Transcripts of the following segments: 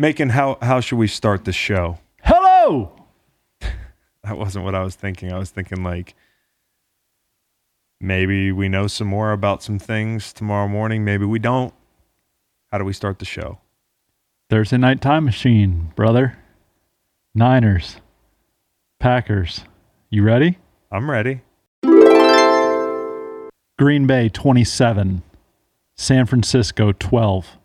Making how how should we start the show? Hello. That wasn't what I was thinking. I was thinking like maybe we know some more about some things tomorrow morning. Maybe we don't. How do we start the show? Thursday night time machine, brother. Niners. Packers. You ready? I'm ready. Green Bay 27. San Francisco 12.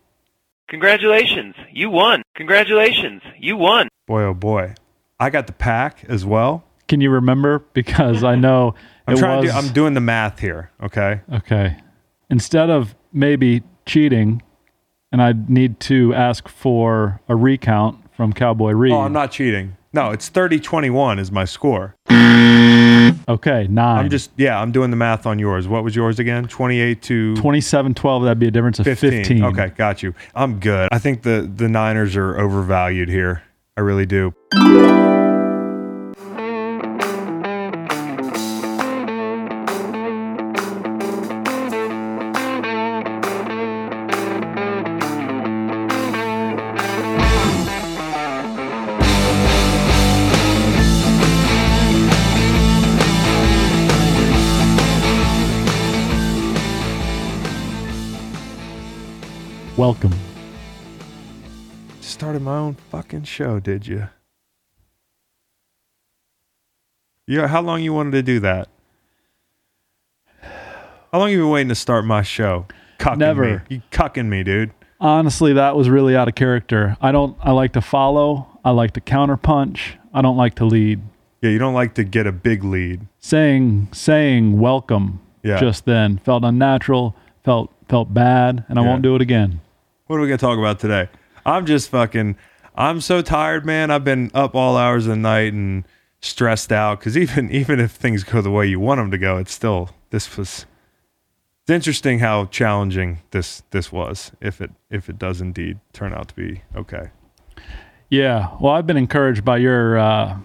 Congratulations, you won. Congratulations, you won. Boy, oh boy. I got the pack as well. Can you remember? Because I know I'm it trying was to do, I'm doing the math here, okay? okay. Instead of maybe cheating, and I need to ask for a recount from Cowboy Reed. Oh, I'm not cheating. No, it's 30-21 is my score. Okay, nine. I'm just yeah, I'm doing the math on yours. What was yours again? 28 to 27 12. That'd be a difference of 15. 15. Okay, got you. I'm good. I think the the Niners are overvalued here. I really do. Fucking show, did you? Yeah, how long you wanted to do that? How long you been waiting to start my show? Cucking Never. me. You cucking me, dude. Honestly, that was really out of character. I don't. I like to follow. I like to counterpunch. I don't like to lead. Yeah, you don't like to get a big lead. Saying saying welcome Yeah. just then felt unnatural. Felt felt bad, and I Yeah. won't do it again. What are we gonna talk about today? I'm just fucking. I'm so tired, man. I've been up all hours of the night and stressed out because even even if things go the way you want them to go, it's still this was. It's interesting how challenging this this was. If it if it does indeed turn out to be okay. Yeah. Well, I've been encouraged by your uh,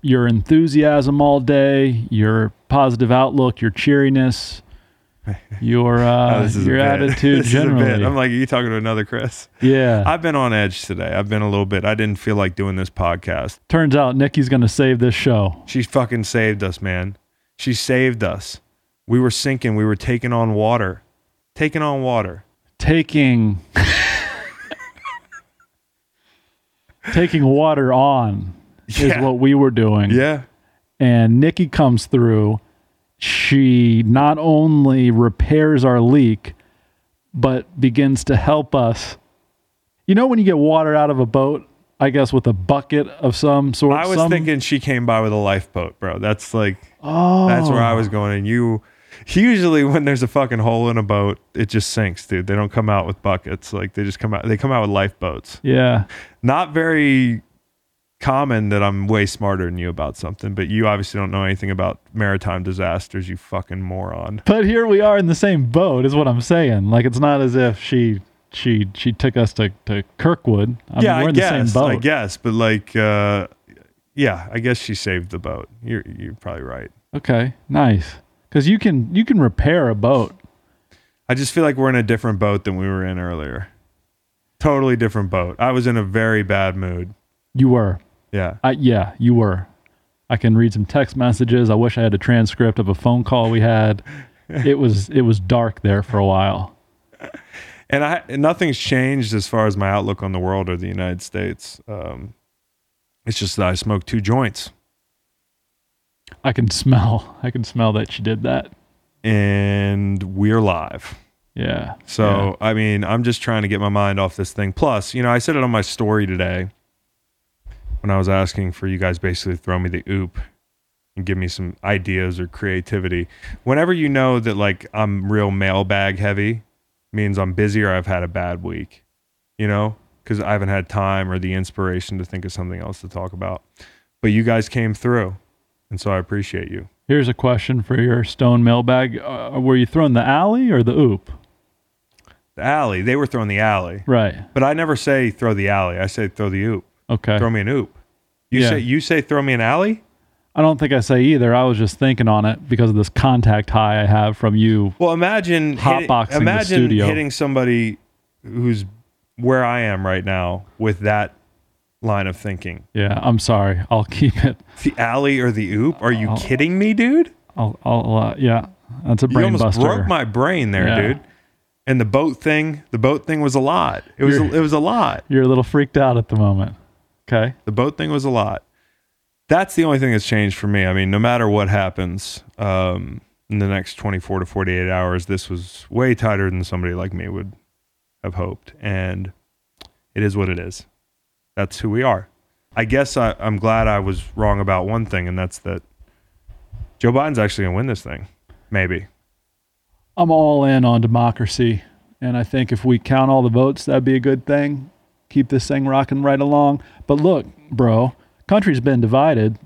your enthusiasm all day, your positive outlook, your cheeriness, your Oh, uh, is a your attitude This is a bit. generally. I'm like, are you talking to another Chris? yeah. I've been on edge today. I've been a little bit. I didn't feel like doing this podcast. Turns out Nikki's going to save this show. She fucking saved us, man. She saved us. We were sinking. We were taking on water. Taking on water. taking taking water on is Yeah. what we were doing. Yeah. And Nikki comes through. She not only repairs our leak, but begins to help us. You know when you get water out of a boat, I guess with a bucket of some sort. I was some- thinking she came by with a lifeboat, bro. That's like oh, that's where I was oh. going. And you usually when there's a fucking hole in a boat, it just sinks, dude. They don't come out with buckets. Like they just come out they come out with lifeboats. Yeah, Not very common that I'm way smarter than you about something, but you obviously don't know anything about maritime disasters, you fucking moron. but here we are in the same boat, is what I'm saying. Like it's not as if she she she took us to, to Kirkwood. I yeah, mean, we're I in guess. the same boat. I guess, but like, uh, yeah, I guess she saved the boat. You're you're probably right. Okay, nice. Because you can you can repair a boat. I just feel like we're in a different boat than we were in earlier. Totally different boat. I was in a very bad mood. You were, Yeah. I, yeah, you were. I can read some text messages. I wish I had a transcript of a phone call we had. it was it was dark there for a while. And I nothing's changed as far as my outlook on the world or the United States. Um, it's just that I smoked two joints I can smell. I can smell that she did that. and we're live. Yeah. So, I mean, I'm just trying to get my mind off this thing. Plus, you know, I said it on my story today when I was asking for you guys basically throw me the oop and give me some ideas or creativity. Whenever you know that like I'm real mailbag heavy, means I'm busy or I've had a bad week, you know, because I haven't had time or the inspiration to think of something else to talk about. But you guys came through, and so I appreciate you. Here's a question for your stone mailbag. Uh, were you throwing the alley or the oop? The alley, they were throwing the alley, Right. but I never say throw the alley. I say throw the oop. Okay. throw me an oop. You Yeah. say you say throw me an alley? I don't think I say either. I was just thinking on it because of this contact high I have from you. Well, imagine Hotboxing the imagine studio. hitting somebody who's where I am right now with that line of thinking. Yeah, I'm sorry. I'll keep it. The alley or the oop? Are you I'll- kidding me, dude? I'll, I'll uh, yeah. That's a You brain almost buster. broke my brain there, Yeah. dude. And the boat thing, the boat thing was a lot. It was You're- it was a lot. You're a little freaked out at the moment. Okay. The boat thing was a lot. That's the only thing that's changed for me. I mean, no matter what happens um, in the next 24 to 48 hours, this was way tighter than somebody like me would have hoped. And it is what it is. That's who we are. I guess I, I'm glad I was wrong about one thing, and that's that Joe Biden's actually going to win this thing. Maybe. I'm all in on democracy. And I think if we count all the votes, that'd be a good thing. Keep this thing rocking right along. But look, bro, country's been divided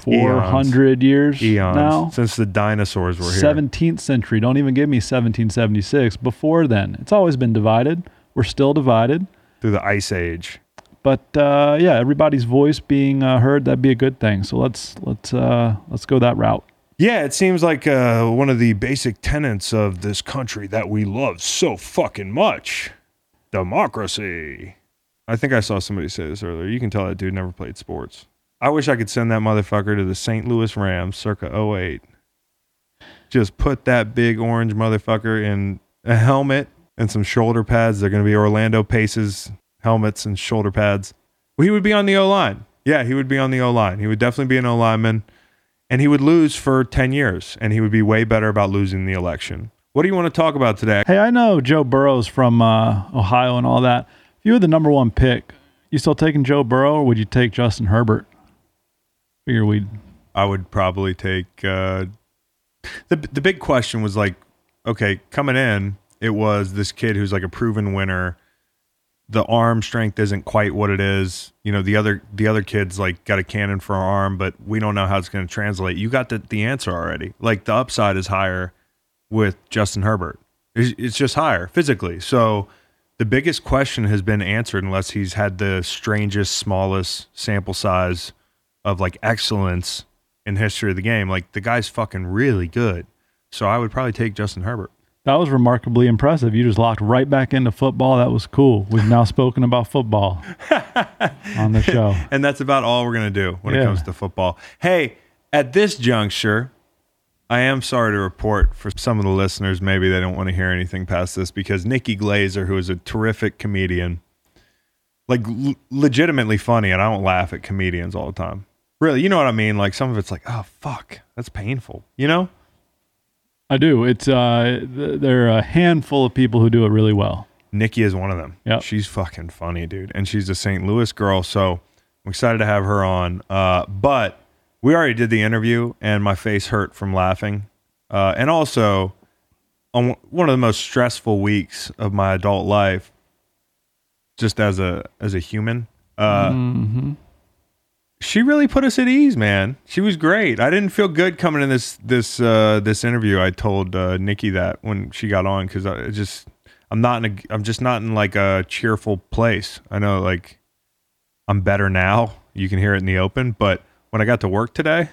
400 years Eons. now. Since the dinosaurs were here. 17th century. Don't even give me 1776. Before then, it's always been divided. We're still divided. Through the Ice Age. But uh, yeah, everybody's voice being uh, heard, that'd be a good thing. So let's let's uh, let's go that route. Yeah, it seems like uh, one of the basic tenets of this country that we love so fucking much democracy. I think I saw somebody say this earlier. You can tell that dude never played sports. I wish I could send that motherfucker to the St. Louis Rams circa 08. Just put that big orange motherfucker in a helmet and some shoulder pads. They're going to be Orlando Pace's helmets and shoulder pads. Well, he would be on the O line. Yeah, he would be on the O line. He would definitely be an O lineman and he would lose for 10 years and he would be way better about losing the election. What do you want to talk about today? Hey, I know Joe Burrow's from uh, Ohio and all that. You were the number one pick, you still taking Joe Burrow or would you take Justin Herbert? Figure we'd I would probably take uh the the big question was like okay, coming in, it was this kid who's like a proven winner. The arm strength isn't quite what it is. You know, the other the other kids like got a cannon for an arm, but we don't know how it's going to translate. You got the, the answer already. Like the upside is higher with Justin Herbert. It's, it's just higher physically. So the biggest question has been answered unless he's had the strangest, smallest sample size of like excellence in history of the game. Like the guy's fucking really good. So I would probably take Justin Herbert. That was remarkably impressive. You just locked right back into football. That was cool. We've now spoken about football on the show. And that's about all we're going to do when it comes to football. Hey, at this juncture, I am sorry to report for some of the listeners, maybe they don't want to hear anything past this because Nikki Glazer, who is a terrific comedian, like l- legitimately funny, and I don't laugh at comedians all the time. Really, you know what I mean? Like some of it's like, oh, fuck, that's painful, you know? I do. It's uh, th- there are a handful of people who do it really well. Nikki is one of them. Yeah, She's fucking funny, dude. And she's a St. Louis girl. So I'm excited to have her on. Uh, but we already did the interview and my face hurt from laughing. Uh, and also, on one of the most stressful weeks of my adult life, just as a as a human, uh, hmm she really put us at ease, man. She was great. I didn't feel good coming in this this uh, this interview. I told uh, Nikki that when she got on because I just I'm not in a I'm just not in like a cheerful place. I know like I'm better now. You can hear it in the open, but when I got to work today,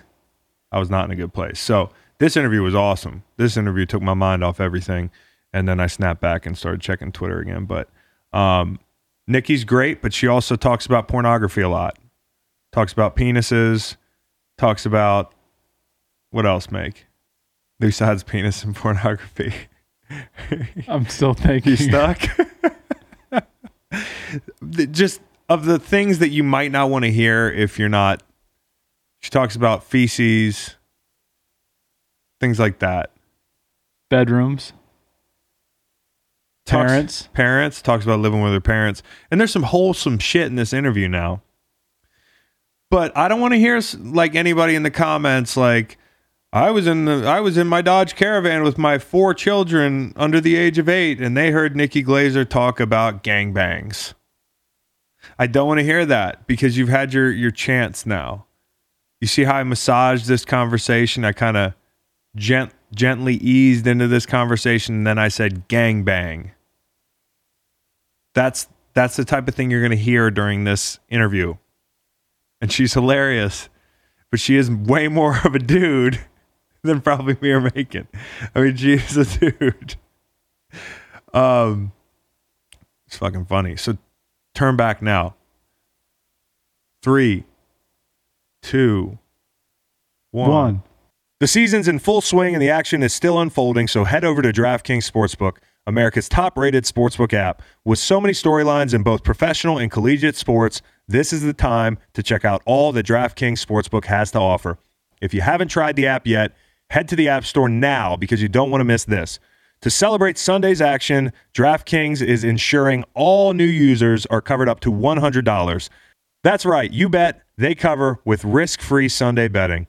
I was not in a good place. So this interview was awesome. This interview took my mind off everything, and then I snapped back and started checking Twitter again. But um, Nikki's great, but she also talks about pornography a lot talks about penises, talks about what else, Make besides penis and pornography. I'm still thinking. you stuck? Just of the things that you might not want to hear if you're not. She talks about feces, things like that. Bedrooms. Talks- Parents. parents talks about living with their parents, and there's some wholesome shit in this interview now. But I don't want to hear like anybody in the comments like I was in the I was in my Dodge Caravan with my four children under the age of eight, and they heard Nikki Glazer talk about gangbangs. I don't want to hear that because you've had your your chance now. You see how I massaged this conversation? I kind of gent, gently eased into this conversation, and then I said gangbang. That's that's the type of thing you're going to hear during this interview. And she's hilarious, but she is way more of a dude than probably me or Macon. I mean, she is a dude. Um, It's fucking funny. So turn back now. Three, two, one. One. The season's in full swing and the action is still unfolding, so head over to DraftKings Sportsbook, America's top rated sportsbook app. With so many storylines in both professional and collegiate sports, this is the time to check out all that DraftKings Sportsbook has to offer. If you haven't tried the app yet, head to the App Store now because you don't want to miss this. To celebrate Sunday's action, DraftKings is ensuring all new users are covered up to $100. That's right, you bet they cover with risk free Sunday betting.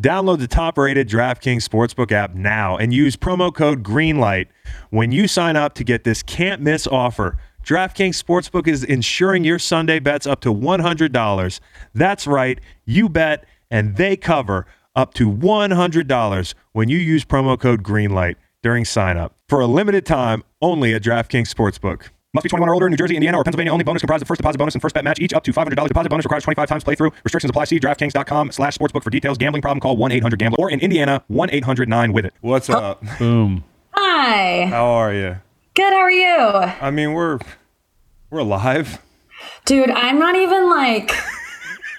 Download the top rated DraftKings Sportsbook app now and use promo code GREENLIGHT when you sign up to get this can't miss offer. DraftKings Sportsbook is insuring your Sunday bets up to $100. That's right, you bet and they cover up to $100 when you use promo code GREENLIGHT during sign up for a limited time only at DraftKings Sportsbook. Must be 21 or older in New Jersey, Indiana, or Pennsylvania only. Bonus comprised of first deposit bonus and first bet match, each up to $500. Deposit bonus requires 25 times playthrough. Restrictions apply. See DraftKings.com slash sportsbook for details. Gambling problem, call 1-800-GAMBLER. Or in Indiana, 1-800-9-WITH-IT. What's up? Boom. Hi. How are you? Good. How are you? I mean, we're we're alive. Dude, I'm not even like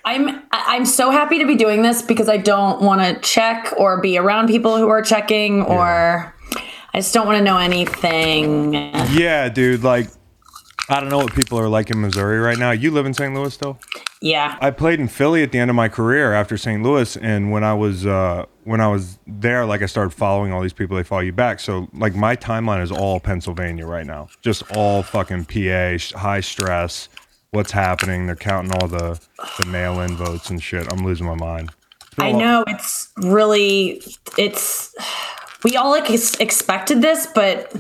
I'm I- I'm so happy to be doing this because I don't want to check or be around people who are checking or I just don't want to know anything. Yeah, dude. Like, I don't know what people are like in Missouri right now. You live in St. Louis still? Yeah. I played in Philly at the end of my career after St. Louis, and when I was uh, when I was there, like I started following all these people. They follow you back, so like my timeline is all Pennsylvania right now, just all fucking PA, high stress. What's happening? They're counting all the the mail-in votes and shit. I'm losing my mind. It's been a I know it's really it's we all like ex- expected this, but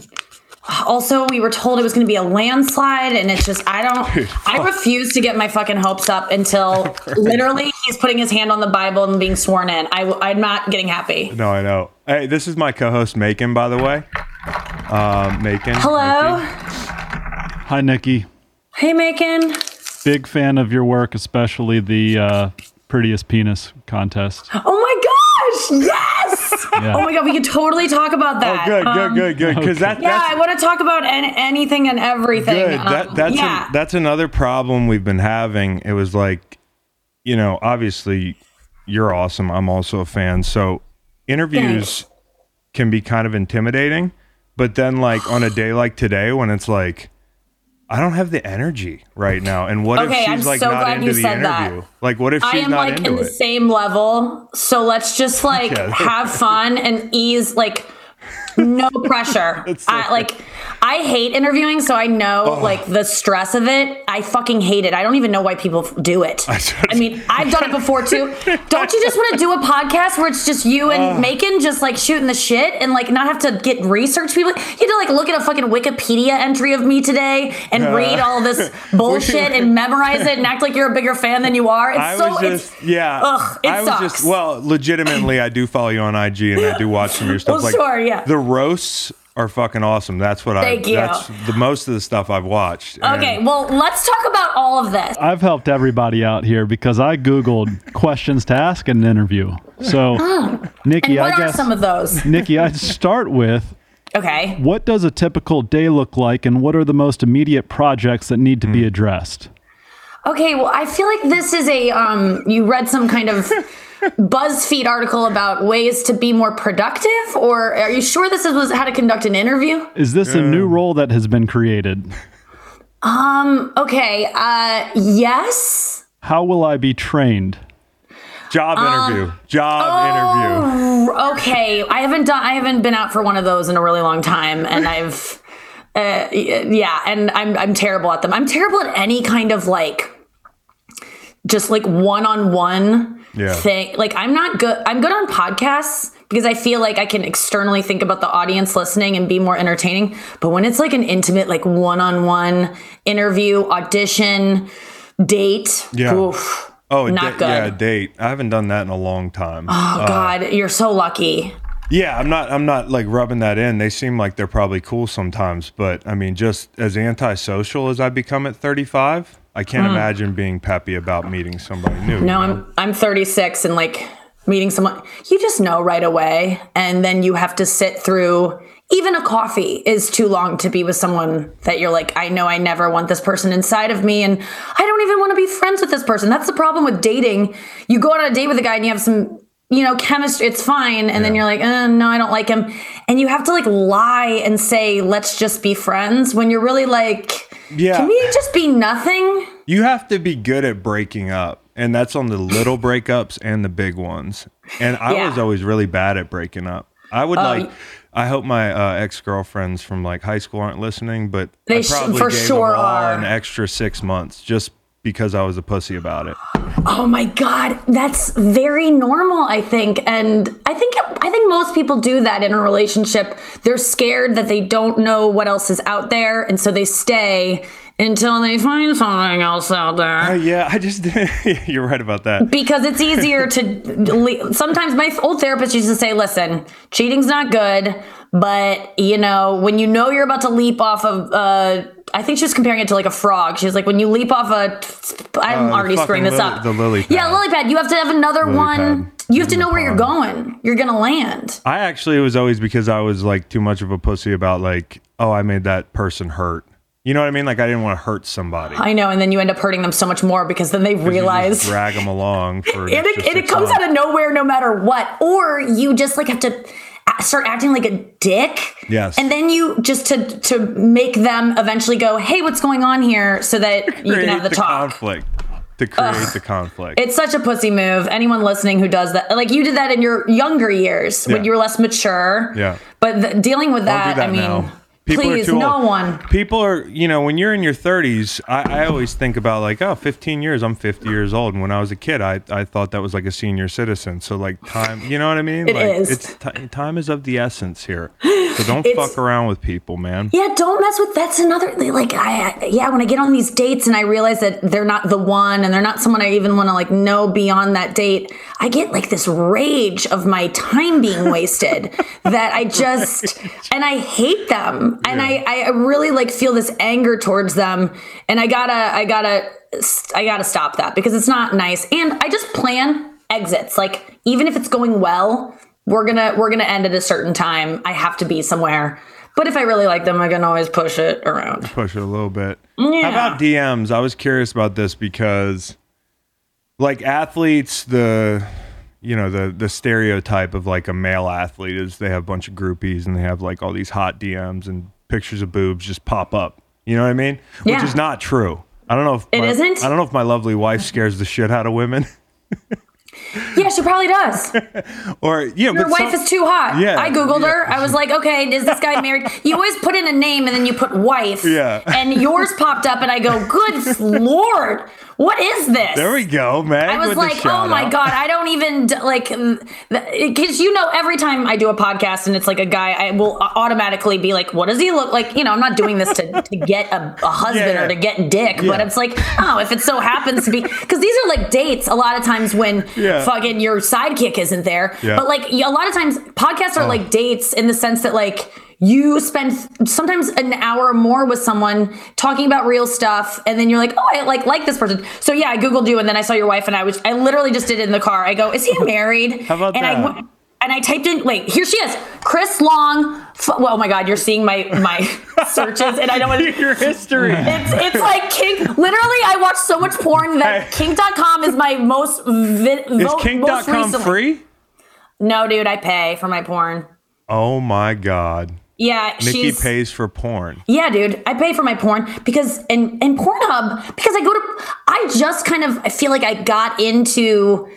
also we were told it was going to be a landslide and it's just I don't I refuse to get my fucking hopes up until literally he's putting his hand on the Bible and being sworn in. I I'm not getting happy. No, I know. Hey, this is my co-host Macon, by the way. Um, Macon. Hello. Nikki. Hi, Nikki. Hey Macon. Big fan of your work, especially the uh, prettiest penis contest. Oh my gosh. Yes. Yeah. Oh my god, we could totally talk about Oh, that. good, good, Um, good, good. Because that, Yeah, I want to talk about an- anything and everything. good. Um, that that's yeah. a, that's another problem we've been having. It was like, you know, obviously you're awesome. I'm also a fan. So interviews Thanks. can be kind of intimidating, but then like on a day like today when it's like I don't have the energy right now. And what Okay, if I'm she's like so not into the said that. interview? Like what if she's not into it? I am not like into in the it? same level. So let's just like Yeah. have fun and ease like no pressure. I like I hate interviewing, so I know oh. like the stress of it. I fucking hate it. I don't even know why people do it. I, just- mean, I've done it before too. Don't you just want to do a podcast where it's just you and oh. Macon just like shooting the shit and like not have to get research people? You had to like look at a fucking Wikipedia entry of me today and read all this bullshit and memorize it and act like you're a bigger fan than you are. It's I so was it's just yeah. ugh, it I was sucks. just well, legitimately, I do follow you on IG and I do watch some of your stuff. Well, like sure, yeah. the roasts are fucking awesome. That's what Thank I. you. That's the most of the stuff I've watched. And Okay, well, let's talk about all of this. I've helped everybody out here because I Googled questions to ask in an interview. So, Nikki, And what I are guess, some of those? Nikki, I'd start with Okay. what does a typical day look like and what are the most immediate projects that need to Hmm. be addressed? Okay, well, I feel like this is a um you read some kind of BuzzFeed article about ways to be more productive or are you sure this is was how to conduct an interview? Is this a new role that has been created? Um, okay. Uh yes. How will I be trained? job Um, interview. Job interview. Oh, okay. I haven't done I haven't been out for one of those in a really long time and I've uh, yeah, and I'm I'm terrible at them. I'm terrible at any kind of like just like one-on-one Yeah. thing. Like I'm not good I'm good on podcasts because I feel like I can externally think about the audience listening and be more entertaining. But when it's like an intimate like one-on-one interview, audition, date, Yeah. oof, Oh, not da- good. yeah, date. I haven't done that in a long time. Oh uh, God, you're so lucky. Yeah, I'm not. I'm not like rubbing that in. They seem like they're probably cool sometimes, but I mean, just as antisocial as I become at 35, I can't imagine being peppy about meeting somebody new. No, you know? I'm I'm 36 and like meeting someone you just know right away and then you have to sit through even a coffee is too long to be with someone that you're like, I know I never want this person inside of me, and I don't even want to be friends with this person. That's the problem with dating. You go on a date with a guy and you have some, you know, chemistry. It's fine, and then you're like, uh, no, I don't like him, and you have to like lie and say, let's just be friends when you're really like, Yeah. can we just be nothing? You have to be good at breaking up, and that's on the little breakups and the big ones. And I Yeah. was always really bad at breaking up. I would Oh, like. I hope my uh, ex girlfriends from like high school aren't listening, but They I sh- probably for gave sure them all are. an extra six months just because I was a pussy about it. Oh my god, that's very normal, I think. And I think I think most people do that in a relationship. They're scared that they don't know what else is out there, and so they stay until they find something else out there. Uh, yeah, I just you're right about that. because it's easier to sometimes my old therapist used to say listen cheating's not good but you know when you know you're about to leap off of uh I think she was comparing it to like a frog. She was like, when you leap off a, I'm Uh, already screwing this lily- up. the lily Yeah, lily pad. You have to have another Lily one. pad. You have to know where you're going. You're gonna land. I actually it was always because I was like too much of a pussy about like, oh, I made that person hurt. You know what I mean? Like I didn't want to hurt somebody. I know, and then you end up hurting them so much more because then they realize drag them along for and it, and it comes months. out of nowhere no matter what or you just like have to start acting like a dick Yes. and then you just to to make them eventually go hey what's going on here so that you can have the, talk conflict to create the conflict. it's such a pussy move anyone listening who does that like you did that in your younger years Yeah. when you were less mature Yeah. but th- dealing with that, that i mean now. People please are too no old. one People are, you know, when you're in your 30s, I, I always think about like, oh, 15 years, I'm 50 years old. And when I was a kid, I, I thought that was like a senior citizen. So like time, you know what I mean? It like is. it's ti time is of the essence here. So don't It's- fuck around with people, man. Yeah, don't mess with. That's another like. I I- yeah, when I get on these dates and I realize that they're not the one, and they're not someone I even want to like know beyond that date, I get like this rage of my time being wasted that I just and I hate them, and I I really like feel this anger towards them, and I gotta I gotta I gotta stop that because it's not nice, and I just plan exits like even if it's going well we're gonna we're gonna end at a certain time i have to be somewhere but if i really like them i can always push it around Push it a little bit. Yeah. How about DMs? I was curious about this because like athletes, the you know, the the stereotype of like a male athlete is they have a bunch of groupies and they have like all these hot DMs and pictures of boobs just pop up. You know what I mean? Which is not true. I don't know if It my, isn't? I don't know if my lovely wife scares the shit out of women. yeah she probably does or yeah, your wife some- is too hot Yeah, i googled yeah. her i was like okay is this guy married you always put in a name and then you put wife Yeah. and yours popped up and i go good lord what is this There we go, man. I was like, oh my out. god, I don't even like because you know every time I do a podcast and it's like a guy, I will automatically be like, what does he look like? You know, I'm not doing this to, to get a, a husband Yeah. or to get dick, but it's like, oh, if it so happens to be because these are like dates. A lot of times when Yeah. Fucking your sidekick isn't there, Yeah. but like a lot of times podcasts are oh. like dates in the sense that like. You spend sometimes an hour or more with someone talking about real stuff, and then you're like, "Oh, I like like this person." So yeah, I googled you, and then I saw your wife, and I was I literally just did it in the car. I go, "Is he married?" How about and I that? went- and I typed in, wait, here she is, Chris Long. F- well, oh my God, you're seeing my my searches, and I don't want to. your history. It's, it's like kink. Literally, I watch so much porn that Hey. kink.com is my most vi- Is vo- most kink.com recently- free? No, dude, I pay for my porn. Oh my god. Yeah, Nikki pays for porn. Yeah, dude, I pay for my porn because and and Pornhub because I go to I just kind of I feel like I got into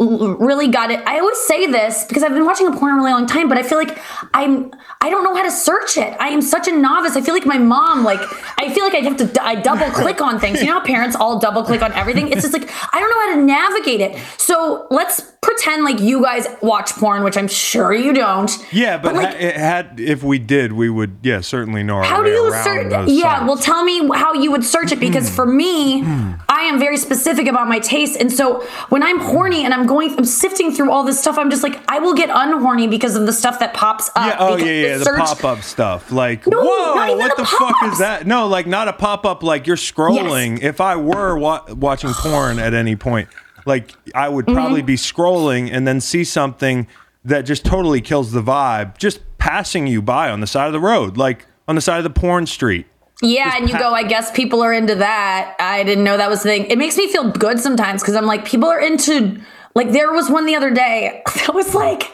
really got it. I always say this because I've been watching a porn a really long time, but I feel like I'm I don't know how to search it. I am such a novice. I feel like my mom like I feel like I have to I double click on things. You know how parents all double click on everything? It's just like I don't know how to navigate it. So, let's pretend like you guys watch porn, which I'm sure you don't. Yeah, but, like ha- it had if we did, we would yeah certainly know How do you search? Yeah, sites. well, tell me how you would search it because hmm. for me, hmm. I am very specific about my taste, and so when I'm horny and I'm going, I'm sifting through all this stuff, I'm just like, I will get unhorny because of the stuff that pops up. yeah, oh yeah, yeah, the, search- pop up stuff. Like, No, whoa, not even what the the fuck is that? No, like not a pop up. Like you're scrolling. If I were wa- watching porn at any point, like I would Mm-hmm. probably be scrolling and then see something that just totally kills the vibe. Just passing you by on the side of the road, like on the side of the porn street. Yeah, and you go, I guess people are into that. I didn't know that was the thing. It makes me feel good sometimes because I'm like, people are into, like, there was one the other day that was like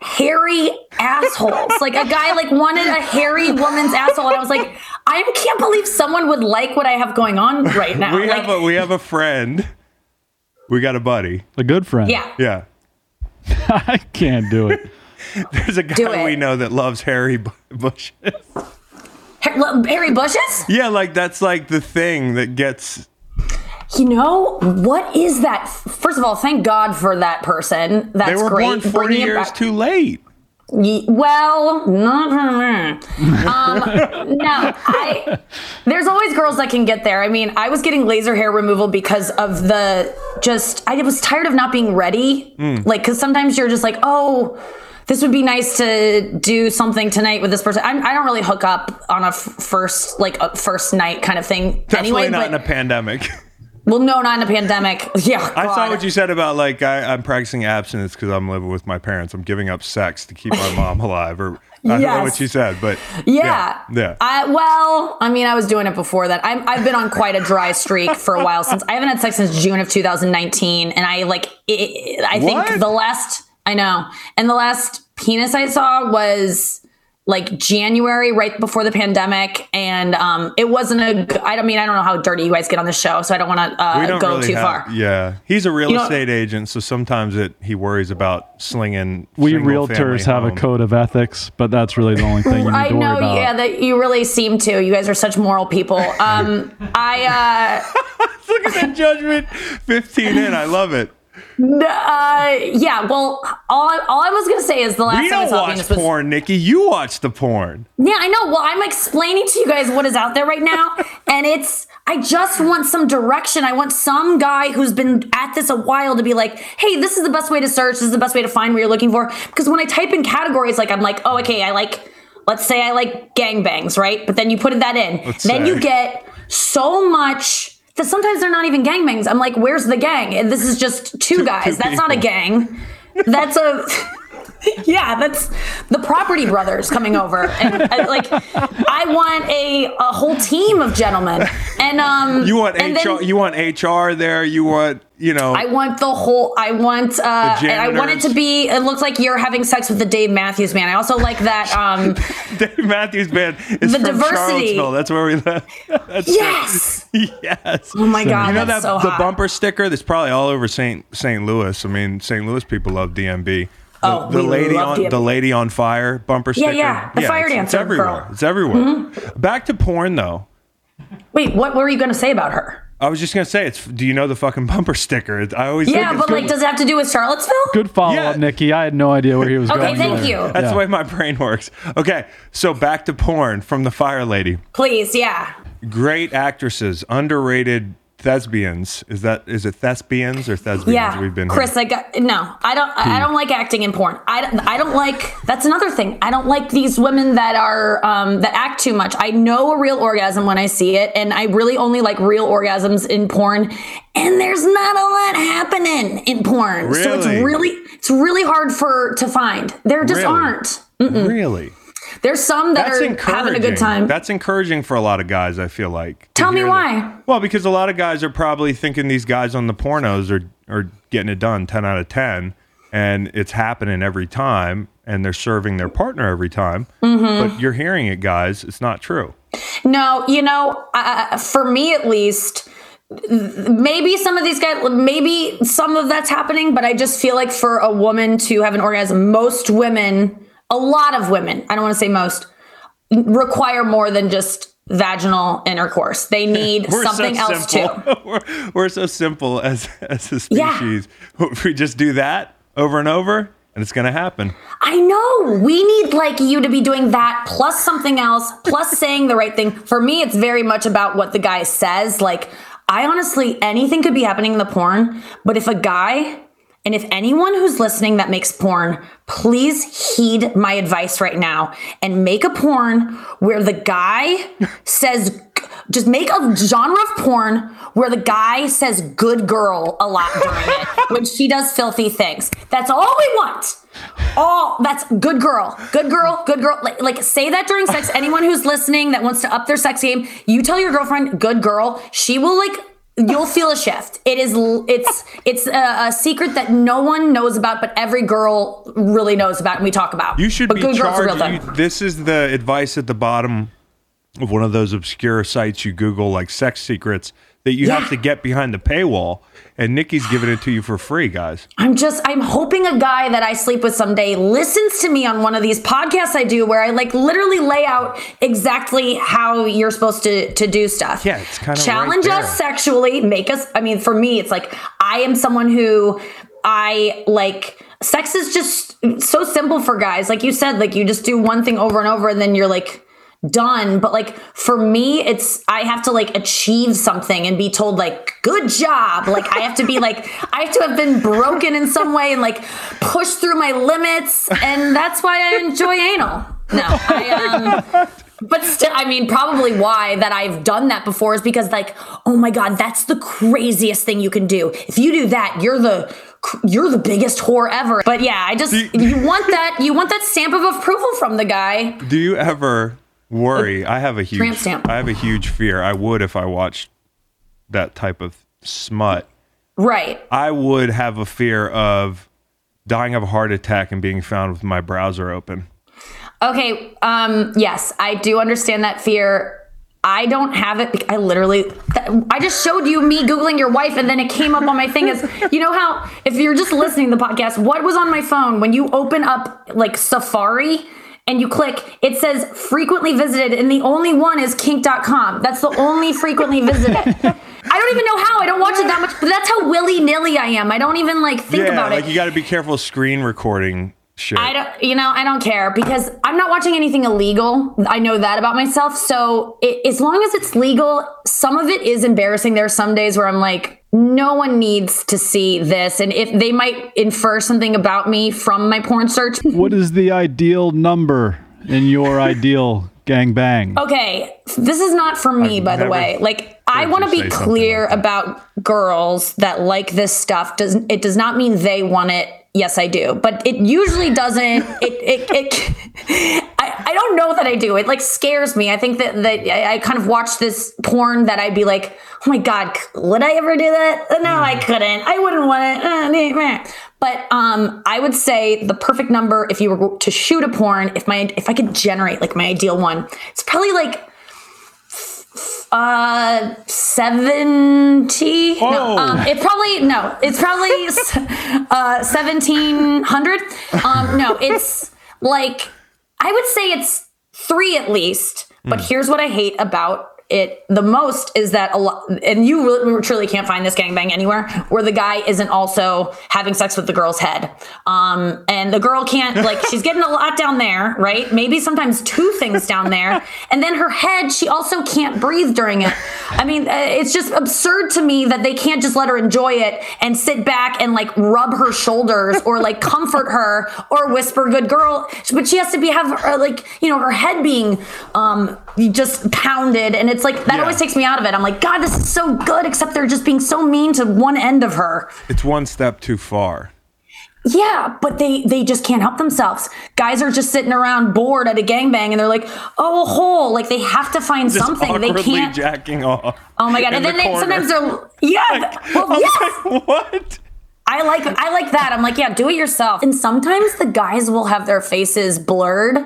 hairy assholes. like, a guy, like, wanted a hairy woman's asshole. And I was like, I can't believe someone would like what I have going on right now. We like, have a we have a friend. We got a buddy. A good friend. yeah. Yeah. I can't do it. There's a guy we know that loves hairy bu- bushes. Ha- look, Hairy bushes? Yeah, like that's like the thing that gets You know, what is that? First of all, thank God for that person. That's they were great. born 40 Bringing years too late. Ye- Well, not for me. Um, no, I. There's always girls that can get there. I mean, I was getting laser hair removal because of the just. I was tired of not being ready. Like, because sometimes you're just like, oh, this would be nice to do something tonight with this person. I'm, I don't really hook up on a f- first like a first night kind of thing. Definitely anyway, not but in a pandemic. well, no, not in a pandemic. Yeah, I saw what you said about like I, I'm practicing abstinence because I'm living with my parents. I'm giving up sex to keep my mom alive, or I don't know what you said, but Yeah. yeah. I, well, I mean, I was doing it before that. I'm, I've been on quite a dry streak for a while since I haven't had sex since June of 2019, and I like. It, I think What? the last I know, and the last penis I saw was like January, right before the pandemic, and um, it wasn't a. I don't mean I don't know how dirty you guys get on the show, so I don't want to uh, go really too have, far. Yeah, he's a real You know- estate agent, so sometimes it he worries about slinging. We realtors have a code of ethics, but that's really the only thing you need I to worry know, about. yeah, that you really seem to. You guys are such moral people. Um, I. Uh, Look at that judgment. 15 in, I love it. Uh, yeah. Well, all I, all I was gonna say is the last We time I don't saw watch penis was. porn, Nikki. You watch the porn. Yeah, I know. Well, I'm explaining to you guys what is out there right now, and it's. I just want some direction. I want some guy who's been at this a while to be like, "Hey, this is the best way to search. This is the best way to find what you're looking for." Because when I type in categories, like I'm like, "Oh, okay, I like." Let's say I like gangbangs, right? But then you put that in, Let's then say. you get so much that sometimes they're not even gangbangs. I'm like, "Where's the gang?" And this is just two, guys. That's not a gang. That's a yeah, that's the property brothers coming over, and uh, like I want a a whole team of gentlemen, and um, You want and HR? then you want HR there? You want you know? I want the whole. I want. Uh, and I want it to be. It looks like you're having sex with the Dave Matthews Band. I also like that. Um, Dave Matthews Band is The from diversity. Charlottesville. That's where we live. That's yes. yes. Oh my god, You know that so the hot. bumper sticker that's probably all over St. St. Louis. I mean, St. Louis people love DMB. The, Oh, the we lady on DMB. the lady on fire bumper sticker. yeah, yeah, the fire it's, dancer It's everywhere. girl. Mm-hmm. It's everywhere. Back to porn though. Wait, what were you going to say about her? I was just gonna say, it's. Do you know the fucking bumper sticker? I always Yeah, think but it's like, does it have to do with Charlottesville? Good follow Yeah. up, Nikki. I had no idea where he was Okay, going. Okay, thank there. you. That's Yeah. the way my brain works. Okay, so back to porn from the fire lady. Please, yeah. Great actresses, underrated thespians. Is that is it thespians or thespians? Yeah, We've been Chris. I got no. I don't. I don't like acting in porn. I don't, I don't like. That's another thing. I don't like these women that are um, that act too much. I know a real orgasm when I see it, and I really only like real orgasms in porn. And there's not a lot happening in porn, so it's Really? really it's really hard for to find. There just Really? aren't. really. There's some that That's are having a good time. That's encouraging for a lot of guys. I feel like. Tell me hear that- why. Well, because a lot of guys are probably thinking these guys on the pornos are are getting it done ten out of ten, and it's happening every time, and they're serving their partner every time. Mm-hmm. But you're hearing it, guys. It's not true. No, you know, uh, for me at least, maybe some of these guys, maybe some of that's happening, but I just feel like for a woman to have an orgasm, most women, a lot of women, I don't want to say most, require more than just vaginal intercourse. They need something so else too. we're, we're so simple as as a Yeah. species. We just do that over and over, and it's gonna happen. I know. We need like you to be doing that plus something else, plus saying the right thing. For me, it's very much about what the guy says. Like, I honestly, anything could be happening in the porn, but if a guy, and if anyone who's listening that makes porn, please heed my advice right now and make a porn where the guy says just make a genre of porn where the guy says good girl a lot during it when she does filthy things. That's all we want. All that's good girl, good girl, good girl. Like, like say that during sex. Anyone who's listening that wants to up their sex game, you tell your girlfriend good girl. She will like you'll feel a shift. It is it's it's a, a, secret that no one knows about, but every girl really knows about, and we talk about. You should but be good girls are real charged. You, this is the advice at the bottom of one of those obscure sites you Google, like sex secrets, that you have to get behind the paywall. And Nikki's giving it to you for free, guys. I'm just I'm hoping a guy that I sleep with someday listens to me on one of these podcasts I do where I like literally lay out exactly how you're supposed to to do stuff. Yeah, it's kinda challenge right us sexually, make us I mean for me it's like I am someone who I like sex is just so simple for guys. Like you said like you just do one thing over and over and then you're like done but like for me it's i have to like achieve something and be told like good job. Like i have to be like i have to have been broken in some way and like push through my limits and that's why i enjoy anal. No i um but still i mean probably why that i've done that before is because like oh my god that's the craziest thing you can do. If you do that you're the you're the biggest whore ever. But yeah i just you want that you want that stamp of approval from the guy. Do you ever worry? I have a huge, stamp. I have a huge fear. I would if I watched that type of smut. right I would have a fear of dying of a heart attack and being found with my browser open. Okay. Um. Yes, I do understand that fear. I don't have it. I literally, I just showed you me googling your wife, and then it came up on my thing. As you know how, if you're just listening to the podcast, what was on my phone when you open up like Safari and you click, it says frequently visited, and the only one is kink.com. That's the only frequently visited. I don't even know how. I don't watch it that much, but that's how willy nilly I am. I don't even like think yeah, about like it. you got to be careful screen recording shit. I don't, you know, I don't care because I'm not watching anything illegal. I know that about myself. So it, as long as it's legal, some of it is embarrassing. There are some days where I'm like, no one needs to see this. And if they might infer something about me from my porn search. What is the ideal number in your ideal gangbang? Okay, this is not for me, I've by the way. Like, I want to be clear like about girls that like this stuff. Does it does not mean they want it? Yes, I do, but it usually doesn't. It it, it I, I don't know that I do. It like scares me. I think that that I, I kind of watch this porn that I'd be like, oh my god, would I ever do that? No, I couldn't. I wouldn't want it. Uh. But um, I would say the perfect number if you were to shoot a porn, if my if I could generate like my ideal one, it's probably like uh 70 Oh. no um it probably no it's probably uh 1700 um no it's like i would say it's three at least but here's what i hate about it the most is that a lot and you really, truly can't find this gangbang anywhere where the guy isn't also having sex with the girl's head. Um and the girl can't like she's getting a lot down there right? Maybe sometimes two things down there. And then her head she also can't breathe during it. I mean uh, it's just absurd to me that they can't just let her enjoy it and sit back and like rub her shoulders or like comfort her or whisper good girl. But she has to be have her, like you know her head being um just pounded and it's like that Yeah. always takes me out of it i'm like god this is so good except they're just being so mean to one end of her it's one step too far. yeah, but they they just can't help themselves. Guys are just sitting around bored at a gangbang, and they're like, "Oh, a hole!" Like they have to find Just something. They can't. jacking off. oh my god! And then the they sometimes they're yeah. well, I'm yes, like, what? I like I like that. I'm like, yeah, do it yourself. And sometimes the guys will have their faces blurred.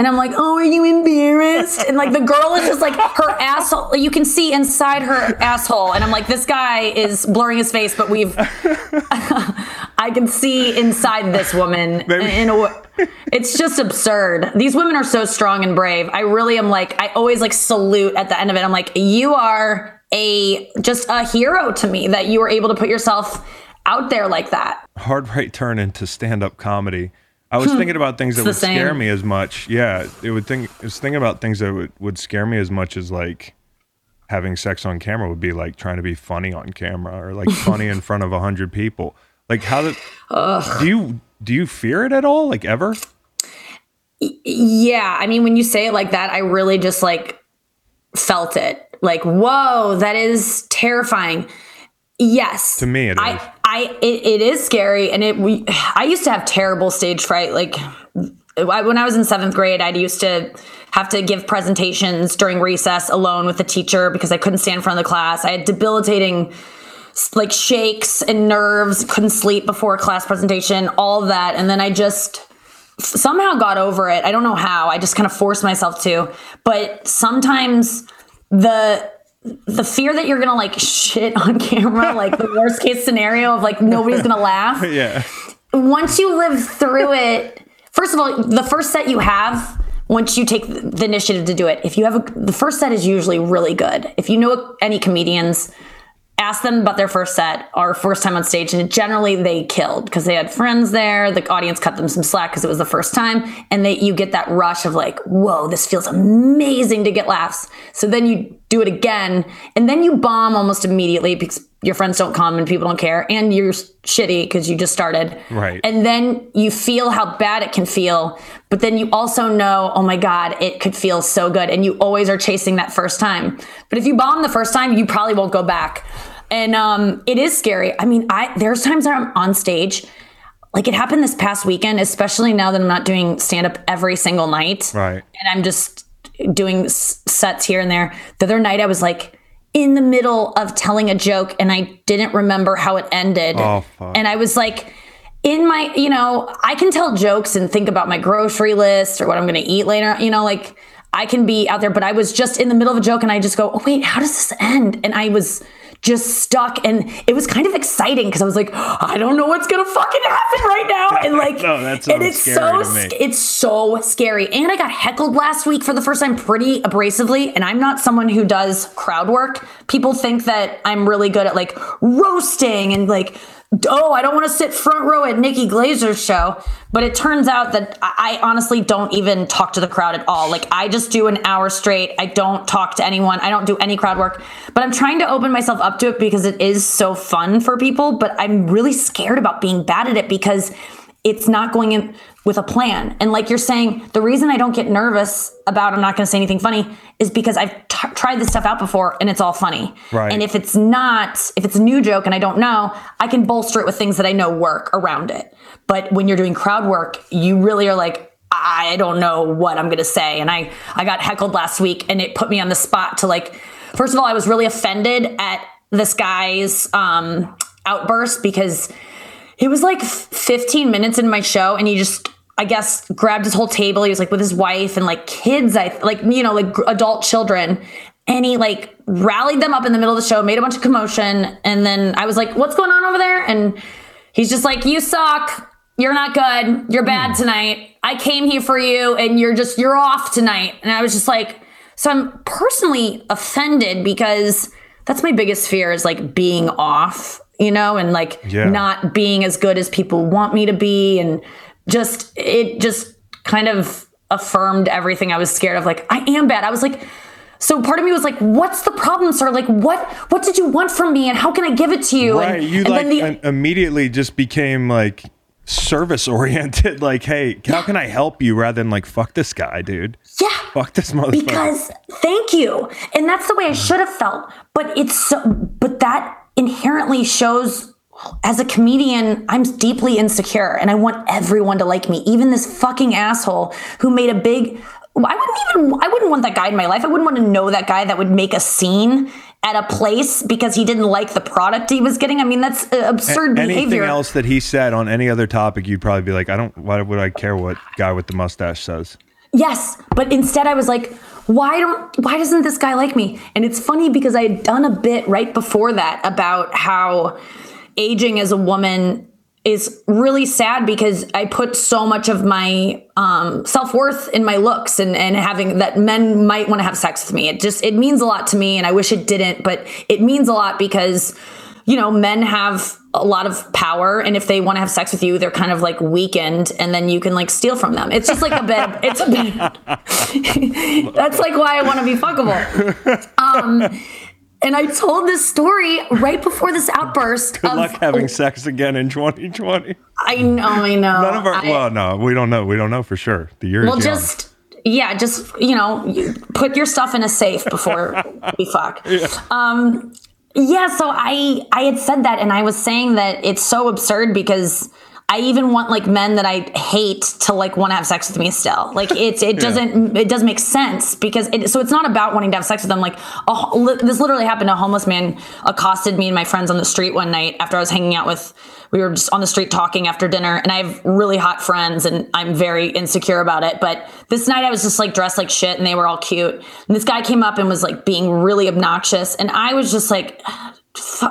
And I'm like, oh, are you embarrassed? And like the girl is just like her asshole. You can see inside her asshole. And I'm like, this guy is blurring his face, but we've, I can see inside this woman. In a, it's just absurd. These women are so strong and brave. I really am like, I always like salute at the end of it. I'm like, you are a just a hero to me that you were able to put yourself out there like that. Hard right turn into stand up comedy. I was thinking about things that would scare me as much. Yeah, it would think. I was thinking about things that would, would scare me as much as like having sex on camera would be like trying to be funny on camera or like funny in front of a hundred people. Like how did, do you do you fear it at all? Like ever? Yeah, I mean, when you say it like that, I really just like felt it. Like, whoa, that is terrifying. Yes. To me, it is. I, it, it is scary, and it. We, I used to have terrible stage fright. Like, when I was in seventh grade, I used to have to give presentations during recess alone with the teacher because I couldn't stand in front of the class. I had debilitating like shakes and nerves, couldn't sleep before a class presentation, all that. And then I just somehow got over it. I don't know how. I just kind of forced myself to. But sometimes the the fear that you're gonna like shit on camera, like the worst case scenario of like nobody's gonna laugh. yeah. Once you live through it, first of all, the first set you have, once you take the initiative to do it, if you have a, the first set is usually really good. If you know any comedians, ask them about their first set or first time on stage and generally they killed because they had friends there. The audience cut them some slack because it was the first time. And they you get that rush of like whoa this feels amazing to get laughs. So then you do it again and then you bomb almost immediately because your friends don't come and people don't care and you're shitty because you just started. Right. and then you feel how bad it can feel but then you also know oh my god it could feel so good. And you always are chasing that first time. But if you bomb the first time you probably won't go back and um, it is scary. I mean i there's times i'm on stage like it happened this past weekend especially now that i'm not doing stand up every single night. Right. and i'm just doing s- sets here and there. The other night i was like in the middle of telling a joke and i didn't remember how it ended. Oh, fuck. and i was like in my you know i can tell jokes and think about my grocery list or what i'm going to eat later you know like i can be out there but i was just in the middle of a joke and i just go oh wait how does this end? And i was just stuck. And it was kind of exciting because i was like i don't know what's gonna fucking happen right now. And like No, that and it's so to me. sc- it's so scary. And i got heckled last week for the first time pretty abrasively. And i'm not someone who does crowd work. People think that i'm really good at like roasting and like oh i don't want to sit front row at nikki glazer's show but it turns out that i honestly don't even talk to the crowd at all. Like i just do an hour straight. I don't talk to anyone. I don't do any crowd work. But i'm trying to open myself up to it because it is so fun for people but i'm really scared about being bad at it because it's not going in with a plan. And like you're saying, the reason I don't get nervous about I'm not going to say anything funny is because I've t- tried this stuff out before and it's all funny. Right. And if it's not, if it's a new joke and I don't know, I can bolster it with things that I know work around it. But when you're doing crowd work, you really are like, I don't know what I'm going to say. And I, I got heckled last week and it put me on the spot to like, first of all, I was really offended at this guy's um, outburst because it was like 15 minutes in my show and he just i guess grabbed his whole table. He was like with his wife and like kids i like you know like adult children. And he like rallied them up in the middle of the show made a bunch of commotion. And then i was like what's going on over there? And he's just like you suck. You're not good. You're bad hmm. tonight. I came here for you and you're just you're off tonight. And i was just like so i'm personally offended because that's my biggest fear is like being off you know and like Yeah. not being as good as people want me to be and just it just kind of affirmed everything i was scared of like i am bad i was like so part of me was like what's the problem sir like what what did you want from me and how can i give it to you Right. and, You and like then the, immediately just became like service oriented. Like, hey, how can I help you rather than like, fuck this guy, dude. yeah Fuck this motherfucker. because thank you and that's the way i should have felt but it's so but that inherently shows as a comedian i'm deeply insecure and i want everyone to like me even this fucking asshole who made a big i wouldn't even i wouldn't want that guy in my life. I wouldn't want to know that guy that would make a scene at a place because he didn't like the product he was getting. I mean that's uh, absurd Anything behavior. else that he said on any other topic, you'd probably be like, I don't, why would I care what guy with the mustache says? Yes, but instead I was like, why don't why doesn't this guy like me? And it's funny because I had done a bit right before that about how aging as a woman is really sad because I put so much of my um, self worth in my looks and and having that men might want to have sex with me. It just it means a lot to me, and I wish it didn't, but it means a lot because you know men have a lot of power and if they want to have sex with you they're kind of like weakened and then you can like steal from them it's just like a bit it's a bit that's like why i want to be fuckable um and i told this story right before this outburst Good of luck having sex again in 2020. i know i know None of our, I- well, no, we don't know. We don't know for sure. The year well just yeah, just you know, put your stuff in a safe before we fuck. Um, yeah. So I I had said that, and I was saying that it's so absurd because I even want like men that I hate to like want to have sex with me still. Like it's it doesn't it doesn't make sense because it, so it's not about wanting to have sex with them. Like a, li- this literally happened. A homeless man accosted me and my friends on the street one night after I was hanging out with. We were just on the street talking after dinner, and I have really hot friends, and I'm very insecure about it. But this night I was just like dressed like shit, and they were all cute. And this guy came up and was like being really obnoxious, and I was just like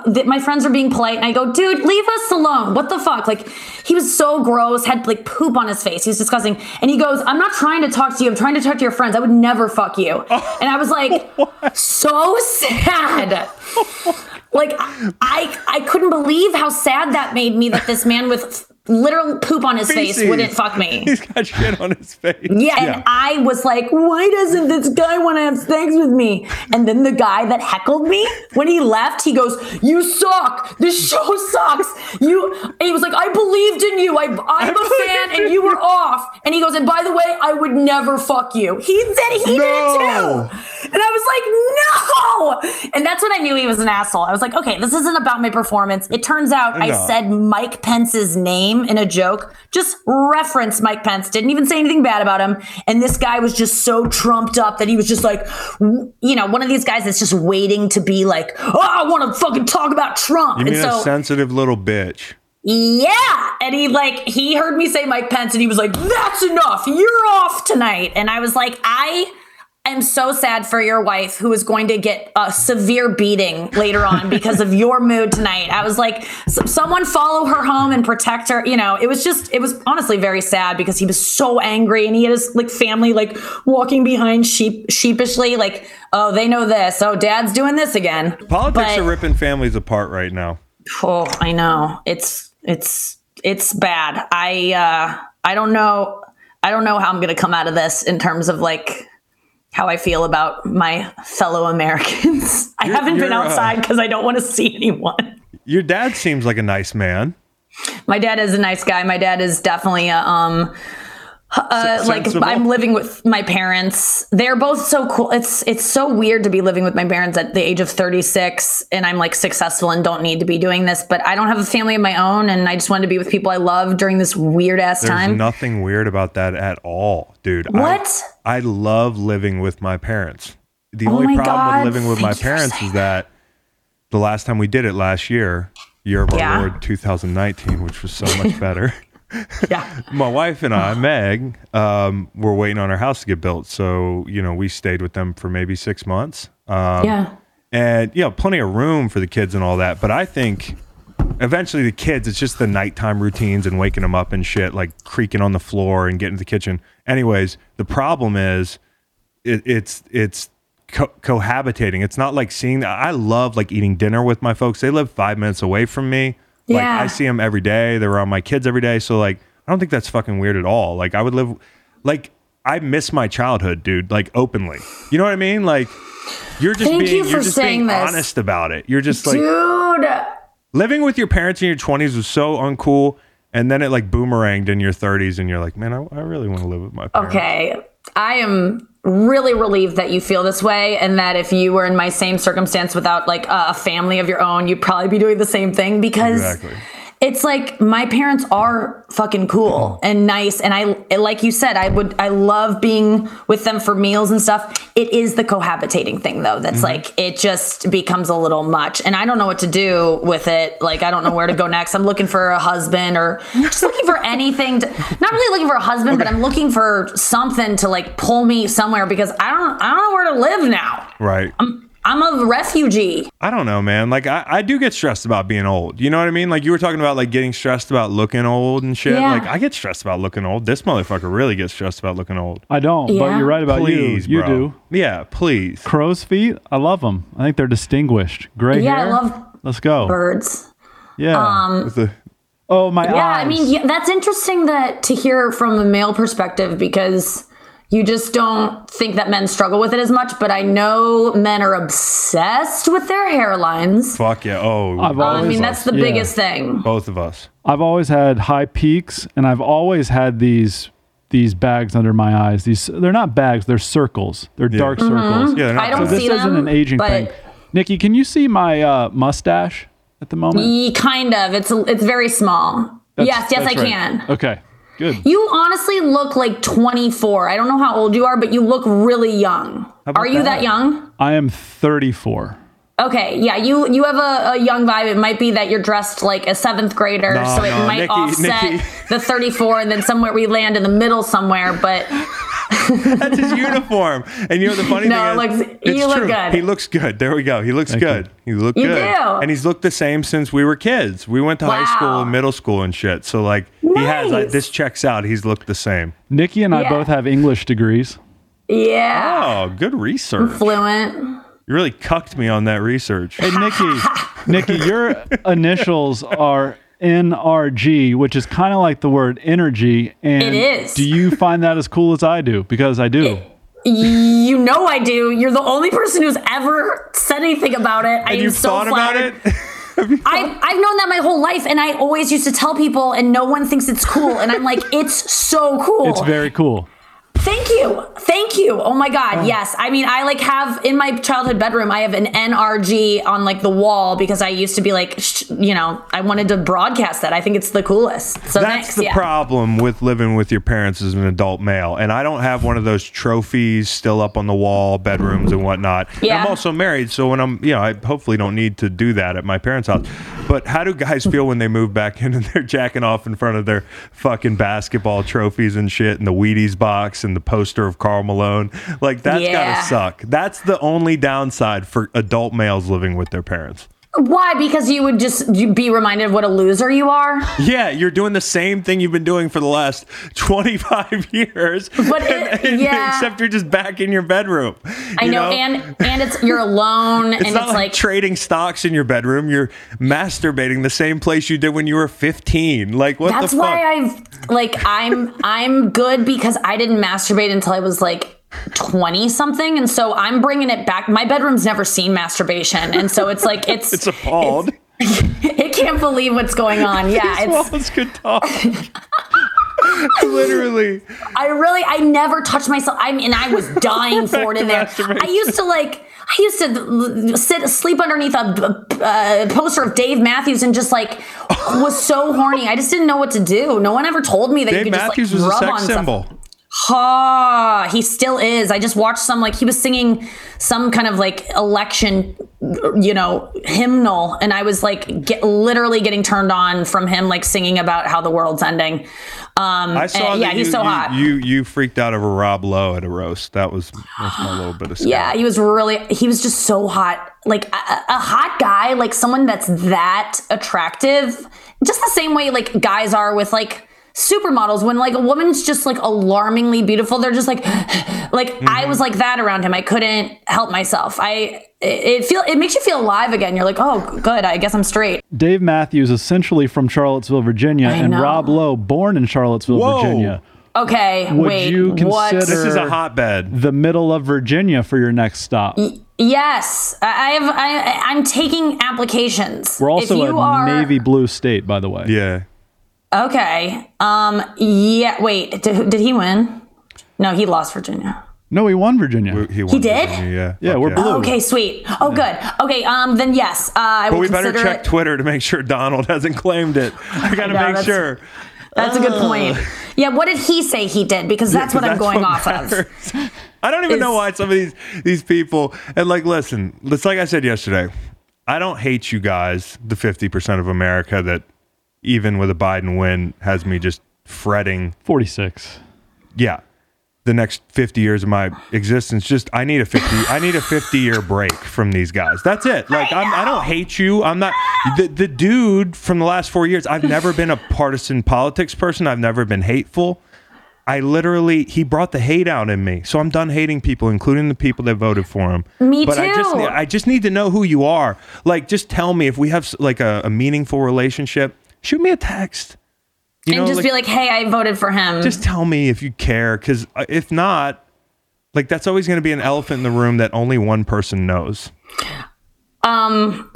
that my friends are being polite and I go, dude, leave us alone. What the fuck? Like, he was so gross, had like poop on his face. He was disgusting. And he goes, I'm not trying to talk to you. I'm trying to talk to your friends. I would never fuck you. Oh. and I was like, so sad. like, I I couldn't believe how sad that made me that this man with literal poop on his face wouldn't fuck me. He's got shit on his face. Yeah, and I was like, why doesn't this guy want to have sex with me? And then the guy that heckled me, when he left, he goes, You suck. This show sucks. You and he was like, I believed in you. I, I'm a fan and you were off. And he goes, and by the way, I would never fuck you. He said he did too. And I was like, no. And that's when I knew he was an asshole. I was like, okay, this isn't about my performance. It turns out I said Mike Pence's name in a joke, just referenced Mike Pence, didn't even say anything bad about him. And this guy was just so trumped up that he was just like, you know, one of these guys that's just waiting to be like, oh, I want to fucking talk about Trump. You and mean so, a sensitive little bitch? yeah. And he like he heard me say Mike Pence and he was like, That's enough. You're off tonight. And I was like, I am so sad for your wife who is going to get a severe beating later on because of your mood tonight. I was like, someone follow her home and protect her. You know, it was just, it was honestly very sad because he was so angry and he had his like family like walking behind sheep sheepishly, like, oh, they know this. Oh, dad's doing this again. Politics But- are ripping families apart right now. Oh, I know. It's it's it's bad. I uh I don't know I don't know how I'm going to come out of this in terms of like how I feel about my fellow Americans. I You're- haven't been you're, uh, outside cuz I don't want to see anyone. Your dad seems like a nice man. My dad is a nice guy. My dad is definitely a um uh, like? I'm living with my parents. They're both so cool. It's it's so weird to be living with my parents at the age of 36 and I'm like successful and don't need to be doing this, but I don't have a family of my own and I just wanted to be with people I love during this weird ass time. nothing weird about that at all, dude. I- What? I, love living with my parents. The Oh only problem God, with living with my thank for parents is that the last time we did it last year, year of our Yeah. Lord 2019, which was so much better. yeah. my wife and I, Meg, um, were waiting on our house to get built. So, you know, we stayed with them for maybe six months. Um, Yeah. and you know plenty of room for the kids and all that but i think eventually the kids it's just the nighttime routines and waking them up and shit like creaking on the floor and getting to the kitchen anyways the problem is it, it's it's co- cohabitating it's not like seeing i love like eating dinner with my folks they live five minutes away from me like Yeah. i see them every day they're around my kids every day so like i don't think that's fucking weird at all like i would live like i miss my childhood dude like openly you know what i mean like you're just Thank being you are just being this. honest about it. You're just like Dude. living with your parents in your 20s was so uncool and then it like boomeranged in your 30s and you're like, "Man, I, I really want to live with my parents." Okay. I am really relieved that you feel this way and that if you were in my same circumstance without like a family of your own, you'd probably be doing the same thing because Exactly. It's like my parents are fucking cool and nice and I like you said I would I love being with them for meals and stuff. It is the cohabitating thing though that's mm-hmm. like it just becomes a little much and I don't know what to do with it. Like I don't know where to go next. I'm looking for a husband or just looking for anything to, not really looking for a husband but I'm looking for something to like pull me somewhere because I don't I don't know where to live now. Right. I'm a refugee. I don't know, man. Like I, I do get stressed about being old. You know what I mean? Like you were talking about like getting stressed about looking old and shit. Yeah. Like I get stressed about looking old. This motherfucker really gets stressed about looking old. I don't, but you're right about Please, you. You bro. do. Yeah, please. Crow's feet, I love them. I think they're distinguished. Gray Yeah, I love Let's go. birds. Yeah. With the- oh my Um, Yeah, eyes. I mean, yeah, that's interesting that to hear from the male perspective because you just don't think that men struggle with it as much. But I know men are obsessed with their hairlines. fuck yeah. Oh, I've both I mean, that's the Yeah. biggest thing. both of us. I've always had high peaks, and I've always had these these bags under my eyes. These they're not bags, they're circles. They're dark circles. Yeah, they're not I don't So this see isn't an aging thing. Nikki, can you see my uh, mustache at the moment? Ye- kind of. It's it's very small. That's- yes, yes, I right. can. Okay, good. You honestly look like 24. I don't know how old you are, but you look really young. Are you that? that? young? I am 34. Okay, yeah, you you have a, a young vibe. It might be that you're dressed like a seventh grader, No, so it no, might Nikki- offset Nikki. the 34, and then somewhere we land in the middle somewhere. But That's his uniform. And you know the funny thing? No, thing it is, looks- it's you look true. good. He looks good. There we go. He looks Thank good. He looked You good. do. And he's looked the same since we were kids. We went to high school and middle school and shit. So like he has like, this checks out. He's looked the same. Nikki and I both have English degrees. yeah, Oh, good research. fluent. You really cucked me on that research. Hey, Nikki, Nikki, your initials are NRG, which is kind of like the word energy. And It is. Do you find that as cool as I do? Because I do. You know I do. You're the only person who's ever said anything about it. I And am you've so thought about it? I've, I've known that my whole life, and I always used to tell people, and no one thinks it's cool. And I'm like, it's so cool. It's very cool. Thank you. Thank you. Oh my God. Yes. I mean, I like have in my childhood bedroom, I have an NRG on like the wall because I used to be like, sh- you know, I wanted to broadcast that. I think it's the coolest. So That's thanks. the yeah. problem with living with your parents as an adult male. And I don't have one of those trophies still up on the wall, bedrooms and whatnot. And Yeah. I'm also married, so when I'm, you know, I hopefully don't need to do that at my parents' house. But how do guys feel when they move back in and they're jacking off in front of their fucking basketball trophies and shit and the Wheaties box and the poster of Karl Malone? Like, that's Yeah. gotta suck. That's the only downside for adult males living with their parents. Why? Because you would just be reminded of what a loser you are. Yeah, you're doing the same thing you've been doing for the last 25 years. But it- yeah. except you're just back in your bedroom. I you know, and and it's you're alone, it's and not it's like, like trading stocks in your bedroom. You're masturbating the same place you did when you were 15. Like what That's the fuck? why I've like I'm I'm good because I didn't masturbate until I was like 20 something and so I'm bringing it back. My bedroom's never seen masturbation and so it's like it's it's appalled. it can't believe what's going on. Yeah, well, it's good talk. Literally. I really I never touched myself. I mean I was dying for it in there. I used to like I used to sit sleep underneath a, a poster of Dave Matthews and just like was so horny. I just didn't know what to do. No one ever told me that Dave you could Matthews just was like a rub on sex stuff. Ha! He still is. I just watched some like he was singing some kind of like election, you know, hymnal, and I was like get, literally getting turned on from him like singing about how the world's ending. Um, I saw and, yeah, he's so you, hot. you you freaked out over Rob Lowe at a roast. That was that's my little bit of yeah, he was really he was just so hot, like a, a hot guy, like someone that's that attractive, just the same way like guys are with like supermodels when like a woman's just like alarmingly beautiful they're just like like i Mm-hmm. was like that around him i couldn't help myself i it, it feel it makes you feel alive again you're like oh good i guess i'm straight Dave Matthews, essentially from Charlottesville, Virginia, and. Rob Lowe, born in Charlottesville, Whoa. Virginia. okay Would wait you what consider- This is a hotbed. The middle of Virginia for your next stop. yes i I have i i'm taking applications We're also if you a are, navy blue state, by the way. Yeah. Okay um yeah wait did, did he win no he lost virginia No, he won Virginia. He, won did? Virginia, yeah. Yeah, Fuck we're blue. Okay, sweet. Oh, good. Okay, um, then yes, uh, I But will we better check it. Twitter to make sure Donald hasn't claimed it. I gotta know, make sure. That's a good point. Yeah, what did he say he did? Because that's what I'm going what off of. I don't even know why some of these these people and like listen, it's like I said yesterday. I don't hate you guys, the fifty percent of America that even with a Biden win has me just fretting. 46. Yeah. The next 50 years of my existence, just I need a 50 I need a 50 year break from these guys. That's it. Like I'm, I don't hate you. I'm not the, the dude from the last four years. I've never been a partisan politics person. I've never been hateful. I literally he brought the hate out in me. So I'm done hating people, including the people that voted for him. Me but I just too. need, I just need to know who you are. Like just tell me if we have like a, a meaningful relationship. Shoot me a text. You and know, just like- be like, hey, I voted for him. just tell me if you care because if not like that's always going to be an elephant in the room that only one person knows um,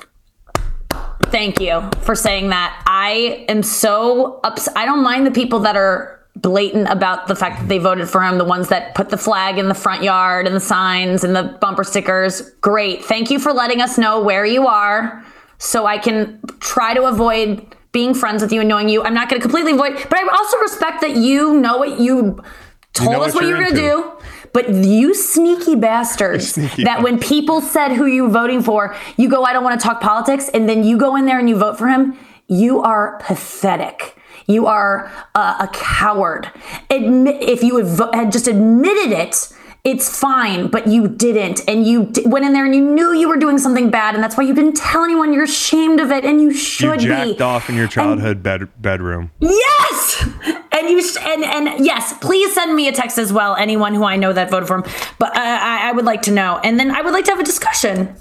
thank you for saying that. I am so upset. I don't mind the people that are blatant about the fact that they voted for him, the ones that put the flag in the front yard and the signs and the bumper stickers, great. Thank you for letting us know where you are so I can try to avoid being friends with you and knowing you. I'm not going to completely avoid, but I also respect that you know what you told know us what what you you're were going to do. But you sneaky bastards Sneaky that when people said who you were voting for, you go, I don't want to talk politics. And then you go in there and you vote for him. You are pathetic. You are uh, a coward. Admit, if you had, vo- had just admitted it, it's fine, but you didn't. And you d- went in there and you knew you were doing something bad. And that's why you didn't tell anyone. You're ashamed of it and you You should jacked be. off in your childhood bed, bedroom. Yes, and you sh- and and yes, please send me a text as well. Anyone who I know that voted for him, but uh, I, I would like to know, and then I would like to have a discussion.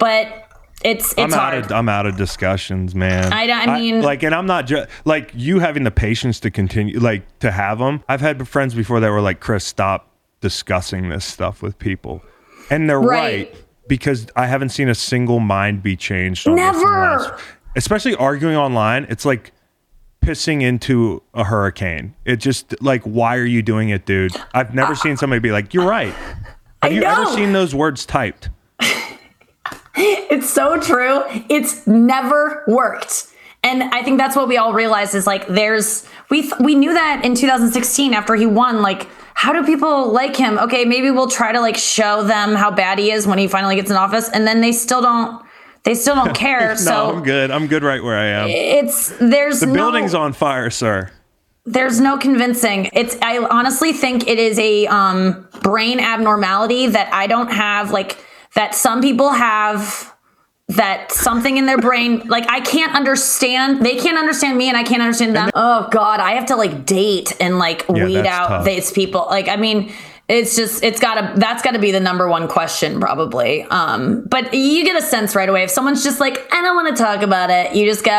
But it's it's I'm hard. out of I'm out of discussions, man. I don't- I mean- like, and I'm not just like you having the patience to continue, like to have them. I've had friends before that were like, Chris, stop discussing this stuff with people, and they're Right. right, because I haven't seen a single mind be changed. On this in the Never. especially arguing online. It's like pissing into a hurricane. It just like, why are you doing it, dude? I've never uh, seen somebody be like, you're right. Have I you ever seen those words typed? It's so true. It's never worked. And I think that's what we all realize is like there's we th- we knew that in 2016 after he won like how do people like him? Okay, maybe we'll try to like show them how bad he is when he finally gets in office and then they still don't they still don't care. no, so I'm good. I'm good right where I am. it's there's The no, building's on fire, sir. there's no convincing it's i honestly think it is a um brain abnormality that i don't have like that some people have that something in their brain like i can't understand they can't understand me and i can't understand them oh god i have to like date and like Yeah, weed out tough. these people like i mean it's just it's gotta that's gotta be the number one question probably um but you get a sense right away if someone's just like i don't want to talk about it you just go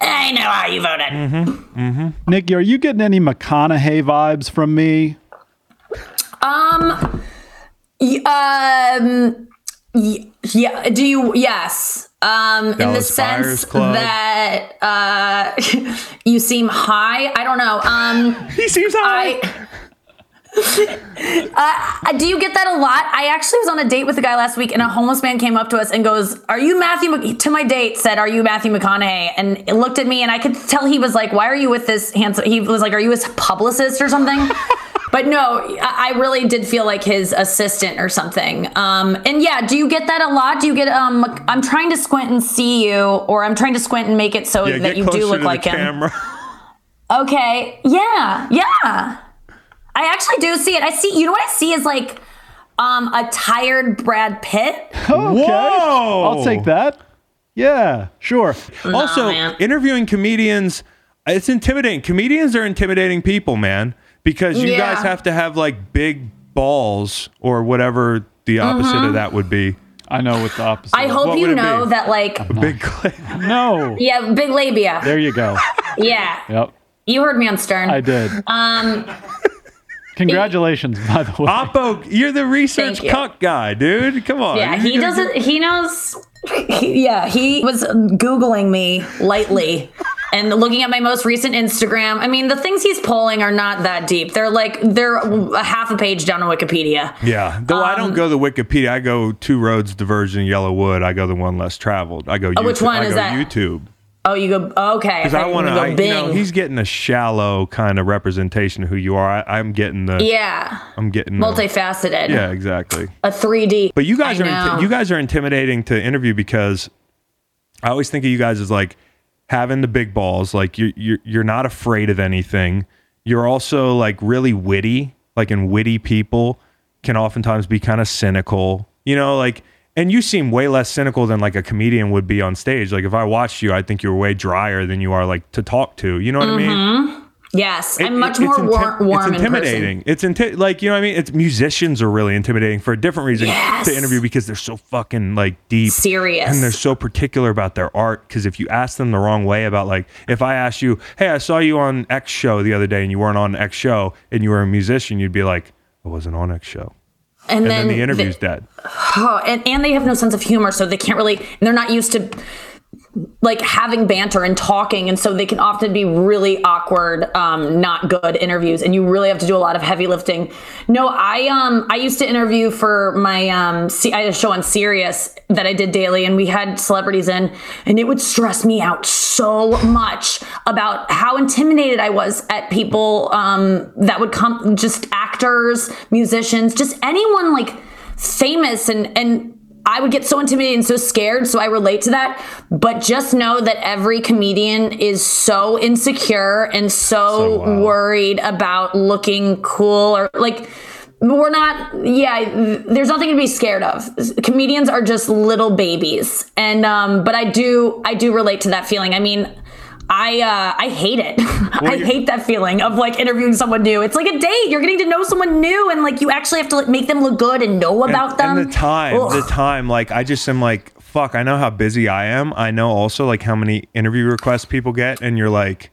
i know how you voted Mm-hmm. Nikki, are you getting any McConaughey vibes from me? Um, y- um, y- yeah. Do you? Yes. Um, in the sense that uh, you seem high. I don't know. Um, He seems high. I. Uh, do you get that a lot? I actually was on a date with a guy last week, and a homeless man came up to us and goes, "Are you Matthew?" Mc-? To my date, said, "Are you Matthew McConaughey?" And it looked at me, and I could tell he was like, "Why are you with this handsome?" He was like, "Are you his publicist or something?" But no, I I really did feel like his assistant or something. Um, and yeah, do you get that a lot? Do you get? Um, I'm trying to squint and see you, or I'm trying to squint and make it so yeah, that you do look to like the him. camera. Okay. Yeah. Yeah. I actually do see it. I see. You know what I see is like um a tired Brad Pitt. Okay. Whoa! I'll take that. Yeah, sure. Also, man. interviewing comedians, it's intimidating. Comedians are intimidating people, man, because you Yeah. guys have to have like big balls or whatever the opposite of that would be. I know what the opposite. Mm-hmm. I hope What you know be? that like A big clay. No. yeah, big labia. There you go. Yeah. Yep, You heard me on Stern. I did. um Congratulations, by the way. Oppo, you're the research you. cuck guy, dude. Come on. yeah, he doesn't he knows he- yeah, he was googling me lightly. And looking at my most recent Instagram, I mean, the things he's pulling are not that deep. They're like they're a half a page down on Wikipedia. Yeah, though I Um, don't go the Wikipedia. I go two roads diverging yellow wood. I go the one less traveled. I go. YouTube. Oh, which one I is that? YouTube. Oh, you go okay. Because I want to. You know, he's getting a shallow kind of representation of who you are. I, I'm getting the. yeah, I'm getting the- multifaceted. Yeah, exactly. a 3D. But you guys I are inti- you guys are intimidating to interview because I always think of you guys as like having the big balls. Like you you're you're not afraid of anything. You're also like really witty. Like and witty people can oftentimes be kind of cynical. You know, like and you seem way less cynical than like a comedian would be on stage. Like if I watched you, I think you're way drier than you are like to talk to. You know what I mean? Mm-hmm. yes, It- I'm much it- more inti- warm It's in intimidating. It's inti- like you know what I mean. It's musicians are really intimidating for a different reason Yes. to interview because they're so fucking like deep, Serious. and they're so particular about their art. Because if you ask them the wrong way about like, if I asked you, hey, I saw you on X show the other day and you weren't on X show and you were a musician, you'd be like, I wasn't on X show, and, and then, then the interview's they- dead. oh, and, and they have no sense of humor, so they can't really. And they're not used to like having banter and talking and so they can often be really awkward um, not good interviews and you really have to do a lot of heavy lifting. No i um i used to interview for my um C- i had a show on sirius that i did daily and we had celebrities in and it would stress me out so much about how intimidated i was at people um that would come just actors musicians just anyone like famous and and I would get so intimidated and so scared, so I relate to that. But just know that every comedian is so insecure and so, So worried about looking cool or like we're not yeah there's nothing to be scared of. Comedians are just little babies. And um but i do i do relate to that feeling. I mean I uh, I hate it. I hate that feeling of like interviewing someone new. It's like a date. You're getting to know someone new, and like you actually have to like, make them look good and know about them. And the time, Ugh. the time, like I just am like, fuck, I know how busy I am. I know also like how many interview requests people get, and you're like,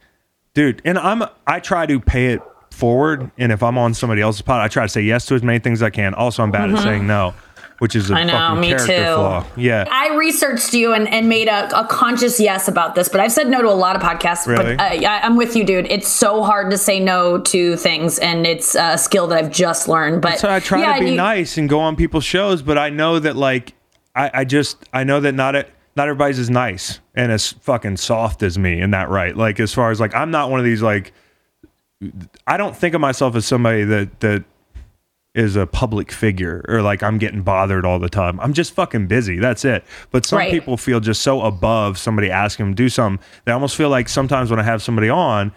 dude, and I'm I try to pay it forward. And if I'm on somebody else's pod, I try to say yes to as many things as I can. Also, I'm bad at saying no, which is a. I know, fucking me character too. flaw. Yeah. I researched you and, and made a, a conscious yes about this, but I've said no to a lot of podcasts. Really? But uh, I, I'm with you, dude. It's so hard to say no to things, and it's a skill that I've just learned. But So I try yeah, to be you- nice and go on people's shows, but I know that like I, I just I know that not it not everybody's as nice and as fucking soft as me in that right. Like as far as like I'm not one of these like I don't think of myself as somebody that that is a public figure or like I'm getting bothered all the time. I'm just fucking busy. That's it. But some Right. people feel just so above somebody asking them to do something. They almost feel like sometimes when I have somebody on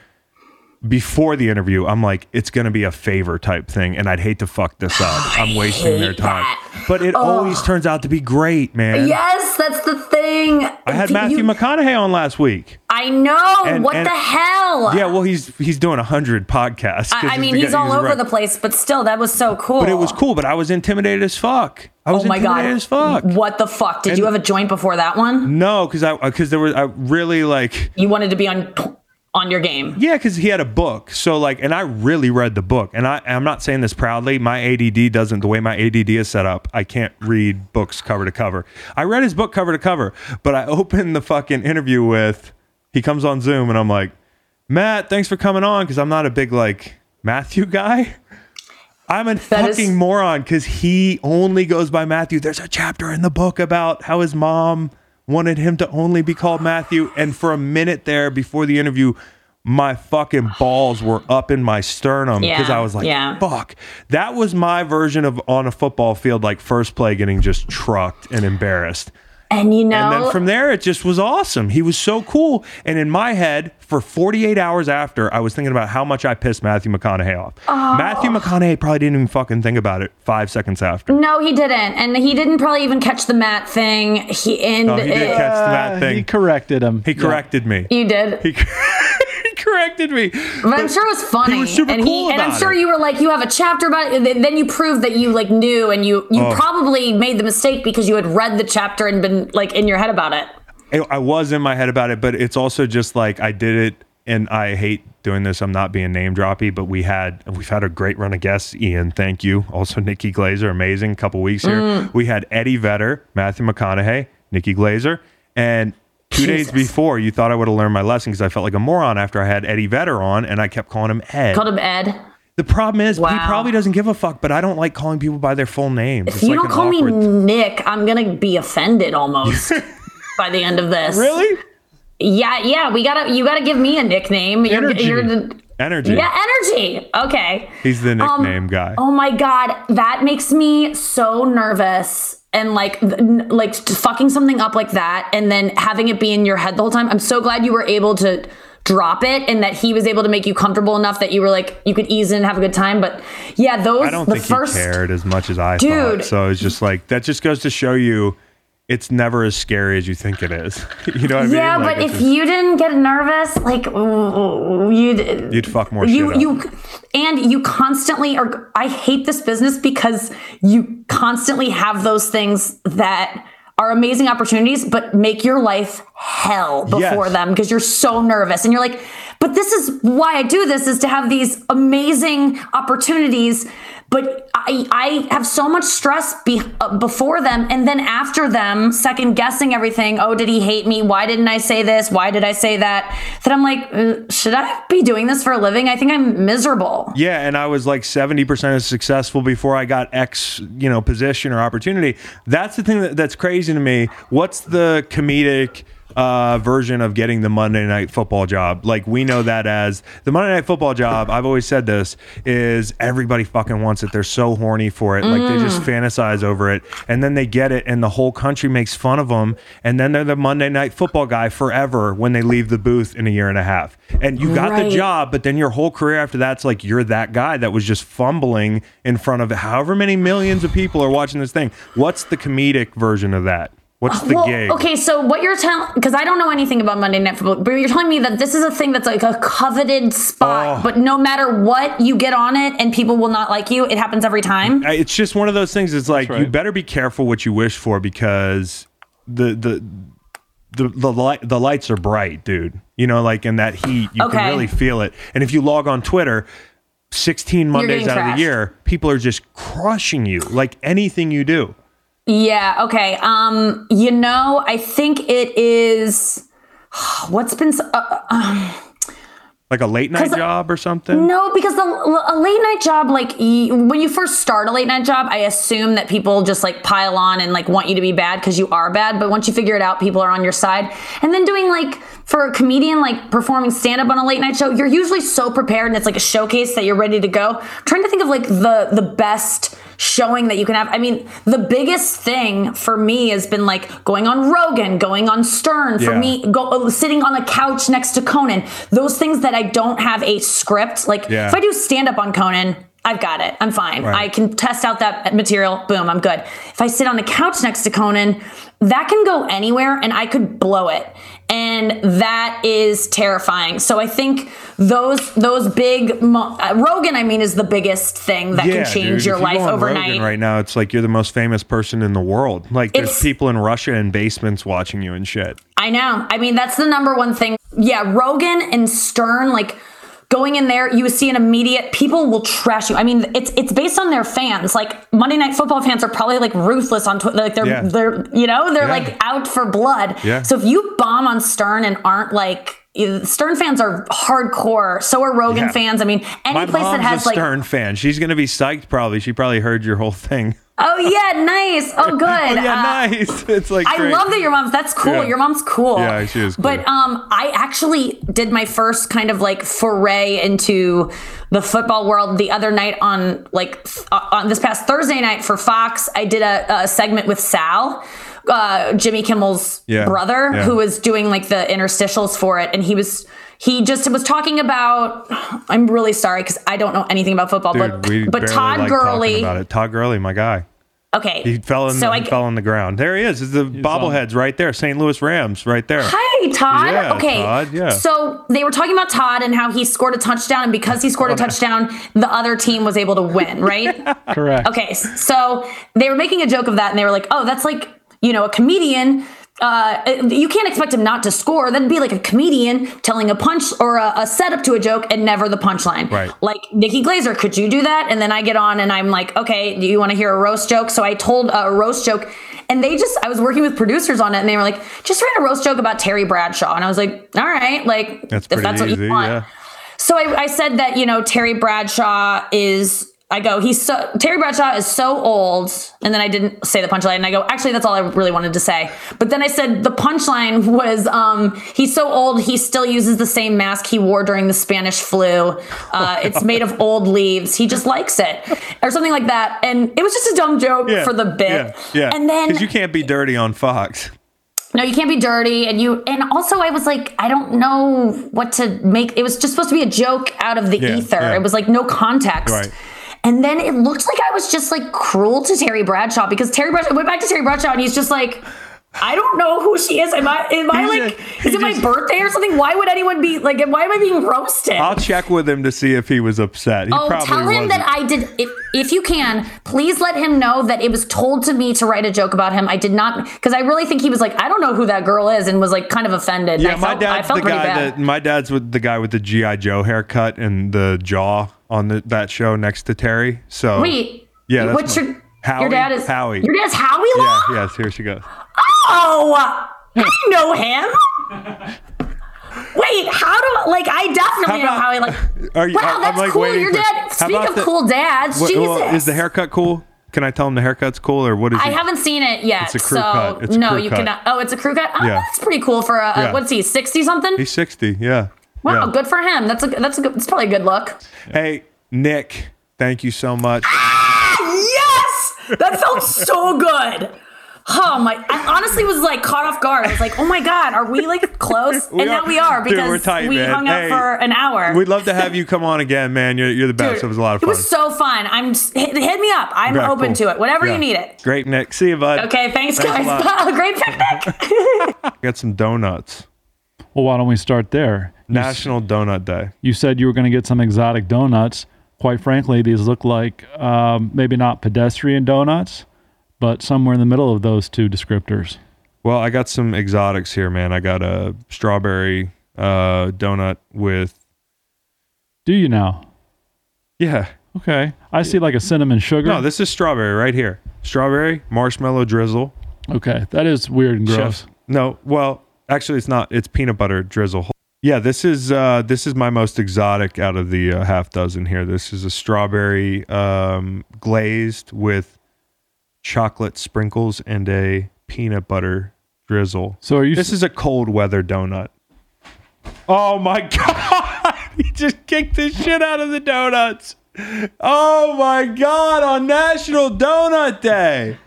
before the interview, I'm like, it's going to be a favor type thing. And I'd hate to fuck this up. I'm wasting their time. that. But it always turns out to be great, man. Yes, that's the thing. I had You- Matthew McConaughey on last week. I know. And- what and- the hell? Yeah, well, he's he's doing a hundred podcasts. I, I mean, he's guy- all over right. the place, but still, that was so cool. But it was cool. But I was intimidated as fuck. I was Oh my god! as fuck. What the fuck? Did And- you have a joint before that one? No, because I because there was I really like You wanted to be on on your game. yeah because he had a book so like and I really read the book and I I'm not saying this proudly my ADD doesn't the way my ADD is set up I can't read books cover to cover I read his book cover to cover but I opened the fucking interview with he comes on Zoom and I'm like Matt thanks for coming on because I'm not a big like Matthew guy. I'm a That is- fucking moron because he only goes by Matthew. There's a chapter in the book about how his mom wanted him to only be called Matthew. And for a minute there before the interview, my fucking balls were up in my sternum because Yeah, I was like, yeah. fuck. That was my version of on a football field, like first play getting just trucked and embarrassed. And you know, And then from there, it just was awesome. He was so cool. And in my head, for 48 hours after, I was thinking about how much I pissed Matthew McConaughey off. Oh. Matthew McConaughey probably didn't even fucking think about it five seconds after. no, he didn't, and he didn't probably even catch the Matt thing. He and Oh, he did it- catch Uh, that he corrected him. He Yeah. corrected me. you did. He, he corrected me. But I'm sure it was funny. He was super and cool and I'm sure it. you were like, you have a chapter about it. and Then you proved that you like knew, and you you Oh. probably made the mistake because you had read the chapter and been like in your head about it. I- I was in my head about it, but it's also just like I did it, and I hate doing this. I'm not being name droppy, but we had we've had a great run of guests. Ian, thank you. Also, Nikki Glazer, amazing. Couple weeks here, Mm. we had Eddie Vedder, Matthew McConaughey, Nikki Glazer, and two days before, you thought I would have learned my lesson because I felt like a moron after I had Eddie Vedder on, and I kept calling him Ed. Called him Ed. the problem is, he probably doesn't give a fuck, but I don't like calling people by their full names. If you don't call me Nick, I'm gonna be offended almost by the end of this. really Yeah, yeah. We gotta. You gotta give me a nickname. You're, you're energy. yeah, energy. Okay. He's the Um, nickname guy. Oh my god, that makes me so nervous. And like, like fucking something up like that, and then having it be in your head the whole time. I'm so glad you were able to drop it, and that he was able to make you comfortable enough that you were like, you could ease in and have a good time. But yeah, those I don't the think first. he cared as much as I Dude. thought. So it's just like that. Just goes to show you, it's never as scary as you think it is. you know what I mean? Yeah, Like, but if just- you didn't get nervous, like you'd you'd fuck more you shit up. you and you constantly are i hate this business because you constantly have those things that are amazing opportunities but make your life hell before Yes. them because you're so nervous and you're like but this is why I do this is to have these amazing opportunities. But I, I have so much stress be, uh, before them and then after them, second guessing everything. Oh, did he hate me? Why didn't I say this? Why did I say that? That I'm like, uh, should I be doing this for a living? I think I'm miserable. Yeah, and I was like 70% as successful before I got X, you know, position or opportunity. That's the thing that, that's crazy to me. What's the comedic uh, version of getting the Monday night football job? Like we know that as the Monday night football job, I've always said this is everybody fucking wants it. They're so horny for it. Like they just fantasize over it and then they get it and the whole country makes fun of them and then they're the Monday night football guy forever when they leave the booth in a year and a half. And you got Right. the job, but then your whole career after that's like you're that guy that was just fumbling in front of however many millions of people are watching this thing. What's the comedic version of that? What's uh, the well, gig? okay, so what you're telling, because I don't know anything about Monday Night Football, but you're telling me that this is a thing that's like a coveted spot, Oh. but no matter what, you get on it and people will not like you. It happens every time. It's just one of those things. It's like you better be careful what you wish for because the the the the light the lights are bright, dude. You know, like in that heat, you Okay. can really feel it. And if you log on Twitter. 16 Mondays getting out of the year, people are just crushing you like anything you do. Yeah. Okay. Um. You know, I think it is. What's been? Uh, uh, Like a late night job or something. no, because the, a late night job, like when you first start a late night job, I assume that people just like pile on and like want you to be bad because you are bad. But once you figure it out, people are on your side. And then doing like for a comedian, like performing stand up on a late night show, you're usually so prepared and it's like a showcase that you're ready to go. I'm trying to think of like the the best showing that you can have. I mean, the biggest thing for me has been like going on Rogan, going on Stern. For Yeah. me, go uh, sitting on a couch next to Conan. Those things that I don't have a script. Like Yeah. if I do stand up on Conan, I've got it. I'm fine. Right. I can test out that material. Boom, I'm good. If I sit on the couch next to Conan, that can go anywhere and I could blow it. And that is terrifying. So I think those those big mo- uh, Rogan, I mean, is the biggest thing that can change dude, your you life overnight. Rogan right now, it's like you're the most famous person in the world. Like there's It's- people in Russia in basements watching you and shit. I know. I mean, that's the number one thing. Yeah, Rogan and Stern, like going in there, you see an immediate people will trash you. I mean, it's it's based on their fans. Like Monday Night Football fans are probably like ruthless on Twitter. Like they're Yeah. they're you know they're Yeah. like out for blood. Yeah. So if you bomb on Stern and aren't like Stern fans are hardcore. So are Rogan Yeah. fans. I mean, any My place that has a like Stern fan. She's gonna be psyched. Probably. She probably heard your whole thing. Oh yeah, nice, oh good. Oh yeah, Uh, nice. It's like I great. love that your mom's. That's cool. Yeah. Your mom's cool. Yeah, she is cool. But um, I actually did my first kind of like foray into the football world the other night on like th- uh, on this past Thursday night for Fox. I did a, a segment with Sal. Uh, Jimmy Kimmel's Yeah, brother, yeah. who was doing like the interstitials for it, and he was he just was talking about. I'm really sorry because I don't know anything about football, Dude, but we but Todd like Gurley. about it. Todd Gurley, my guy. Okay, He fell in. So the, I he fell on the ground. There he is. It's the um, bobbleheads right there. St. Louis Rams right there. Hi, Todd. Yeah, okay. Todd, yeah. So they were talking about Todd and how he scored a touchdown, and because he scored a touchdown, the other team was able to win, right? Correct. okay. So they were making a joke of that, and they were like, "Oh, that's like you know a comedian." Uh, you can't expect him not to score. That'd be like a comedian telling a punch or a, a setup to a joke and never the punchline. Right. Like Nikki Glazer, could you do that? And then I get on and I'm like, okay, do you want to hear a roast joke? So I told a roast joke, and they just, I was working with producers on it, and they were like, just write a roast joke about Terry Bradshaw. And I was like, all right, like That's if that's what easy. you want. Yeah. So I, I said that you know Terry Bradshaw is. I go, he's so Terry Bradshaw is so old, and then I didn't say the punchline, and I go, actually, that's all I really wanted to say. But then I said the punchline was, um, he's so old, he still uses the same mask he wore during the Spanish flu. Uh, it's made of old leaves. He just likes it, or something like that. And it was just a dumb joke Yeah. for the bit. Yeah. Yeah. And then because you can't be dirty on Fox. no, you can't be dirty. And you, and also I was like, I don't know what to make. It was just supposed to be a joke out of the Yeah, ether. yeah. It was like no context. Right. And then it looked like I was just like cruel to Terry Bradshaw because Terry Bradshaw I went back to Terry Bradshaw and he's just like, I don't know who she is. Am I? Am I like? just- is it my birthday or something? Why would anyone be like? Why am I being roasted? I'll check with him to see if he was upset. He Oh, tell him wasn't. that I did. If if you can, please let him know that it was told to me to write a joke about him. I did not because I really think he was like, I don't know who that girl is, and was like kind of offended. yeah, I my felt, I dad's felt the guy bad. that my dad's with the guy with the GI Joe haircut and the jaw on the, that show next to Terry. So Wait, Yeah, what's my- your Howie? your dad is Howie. Your dad's Howie yeah, yes, here she goes. Oh, Oh, uh, hmm. I know him. Wait, how do like I definitely know how he Like, Are you- wow, that's like, cool. waiting Your for- dad. Speak of the- cool dads, What- oh, Jesus. well, is the haircut cool? Can I tell him the haircut's cool or what is it? I it? haven't seen it yet. It's a crew so cut. It's a no, you cut. cannot. Oh, it's a crew cut. Oh, Yeah. that's pretty cool for a, Yeah. what's he? Sixty something? He's 60, yeah. Wow, yeah. good for him. That's a that's a good. It's probably a good look. Hey, Nick, thank you so much. Ah, yes, that felt so good. Oh my! I honestly was like caught off guard. I was like, "Oh my god, are we like close?" We and now we are Dude, because we're tight, we man. hung out Hey, for an hour. We'd love to have you come on again, man. You're, you're the best. Dude, it was a lot of It was so fun. I'm just, hit, hit me up. I'm Yeah, open cool. to it. Whenever Yeah. you need it. Great, Nick. See you, bud. Okay, thanks, Thanks a guys. lot. Great picnic. Got some donuts. Well, why don't we start there? You s- National Donut Day. You said you were going to get some exotic donuts. Quite frankly, these look like um, maybe not pedestrian donuts, but somewhere in the middle of those two descriptors. Well, I got some exotics here, man. I got a strawberry uh, donut with Do you now? yeah. Okay. I see like a cinnamon sugar. No, this is strawberry right here. Strawberry marshmallow drizzle. okay. That is weird and gross. Chef's- No, well, actually, it's not. It's peanut butter drizzle. Yeah, this is uh, this is my most exotic out of the uh, half dozen here. This is a strawberry um, glazed with chocolate sprinkles and a peanut butter drizzle. So are you This is a cold weather donut. Oh my god! he just kicked the shit out of the donuts. Oh my god! On National Donut Day.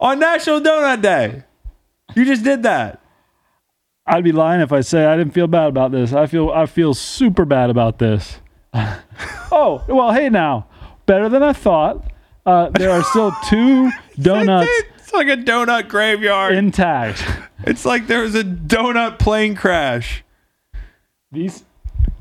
On National Donut Day. You just did that. I'd be lying if I say I didn't feel bad about this. I feel I feel super bad about this. oh, well, hey now. Better than I thought. Uh, there are still two donuts It's like a donut graveyard. intact. it's like there was a donut plane crash. These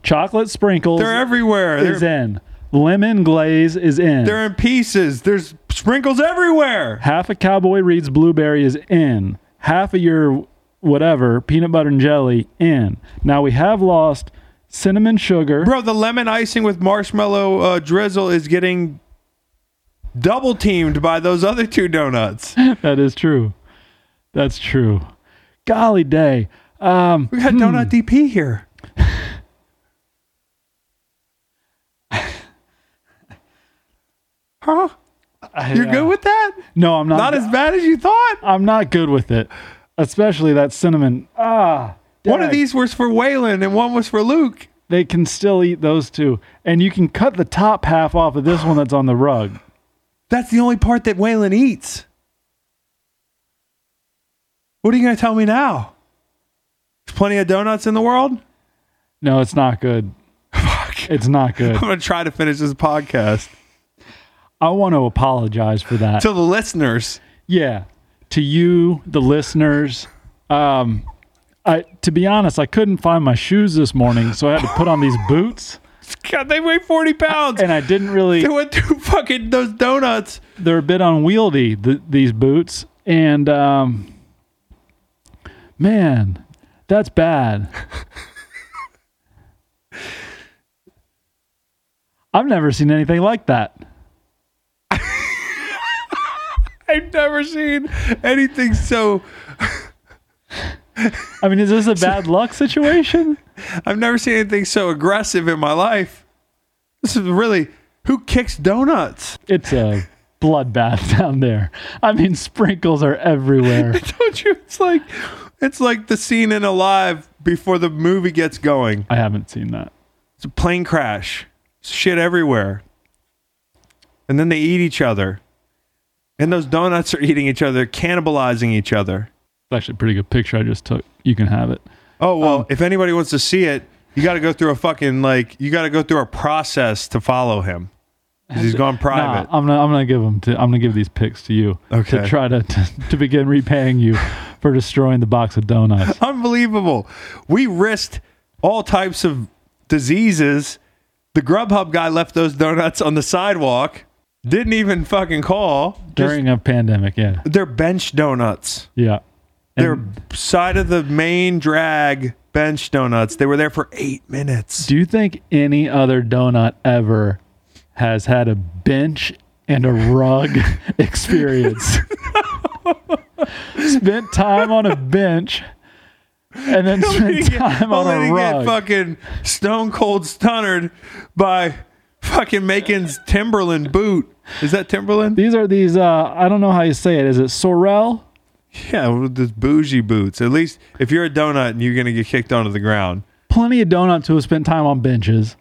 chocolate sprinkles They're everywhere. is They're, in. Lemon glaze is in. they're in pieces. There's sprinkles everywhere. Half a Cowboy Reed's blueberry is in. Half of your whatever peanut butter and jelly in. Now we have lost cinnamon sugar. Bro, the lemon icing with marshmallow uh, drizzle is getting double teamed by those other two donuts. That is true. That's true. Golly day. Um, We got donut DP here. huh? You're good with that? no, I'm not. Not as bad as you thought. I'm not good with it, especially that cinnamon. Ah, One of these was for Waylon and one was for Luke. They can still eat those two, and you can cut the top half off of this one that's on the rug. That's the only part that Waylon eats. What are you going to tell me now? There's plenty of donuts in the world? No, it's not good. Fuck. It's not good. I'm going to try to finish this podcast. I want to apologize for that. To the listeners, Yeah, to you, the listeners. Um, I to be honest, I couldn't find my shoes this morning, so I had to put on these boots, God, they weigh 40 pounds. and I didn't really. They went through fucking those donuts. They're a bit unwieldy. The, these boots, and um, man, that's bad. I've never seen anything like that. I've never seen anything so. I mean, is this a bad luck situation? I've never seen anything so aggressive in my life. This is really. Who kicks donuts? It's a bloodbath down there. I mean, sprinkles are everywhere. Don't you? It's like. It's like the scene in Alive before the movie gets going. I haven't seen that. It's a plane crash. Shit everywhere. And then they eat each other. And those donuts are eating each other, cannibalizing each other. It's actually a pretty good picture I just took. You can have it. Oh well, Um, if anybody wants to see it, you got to go through a fucking like you got to go through a process to follow him. He's gone Nah, private. I'm gonna I'm gonna give them to I'm gonna give these picks to you Okay. to try to, to to begin repaying you for destroying the box of donuts. Unbelievable. We risked all types of diseases. The Grubhub guy left those donuts on the sidewalk. Didn't even fucking call. Just- During a pandemic, yeah, they're bench donuts. yeah. They're And side of the main drag bench donuts. They were there for eight minutes. do you think any other donut ever has had a bench and a rug experience? Spent time on a bench and then spent time on Only a to rug. get fucking stone cold stunnered by fucking Macon's Timberland boot. Is that Timberland? These are these. Uh, I don't know how you say it. Is it Sorel? Yeah, with those bougie boots. At least if you're a donut and you're gonna get kicked onto the ground. Plenty of donuts who have spent time on benches.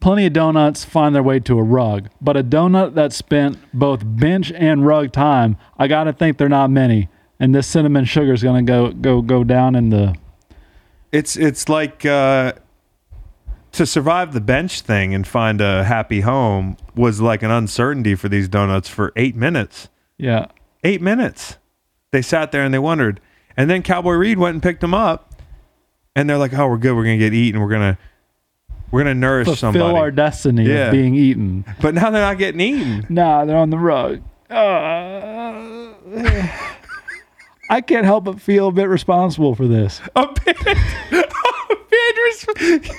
Plenty of donuts find their way to a rug. But a donut that spent both bench and rug time, I gotta think they're not many. And this cinnamon sugar is gonna go go go down in the. It's it's like uh, to survive the bench thing and find a happy home was like an uncertainty for these donuts for eight minutes. Yeah. Eight minutes. They sat there and they wondered. And then Cowboy Reed went and picked them up. And they're like, "Oh, we're good. We're gonna get eaten. We're gonna we're gonna nourish Fulfill somebody." our destiny Yeah. of being eaten. but now they're not getting eaten. Nah, they're on the rug. Uh, I can't help but feel a bit responsible for this. A bit. A bit. res-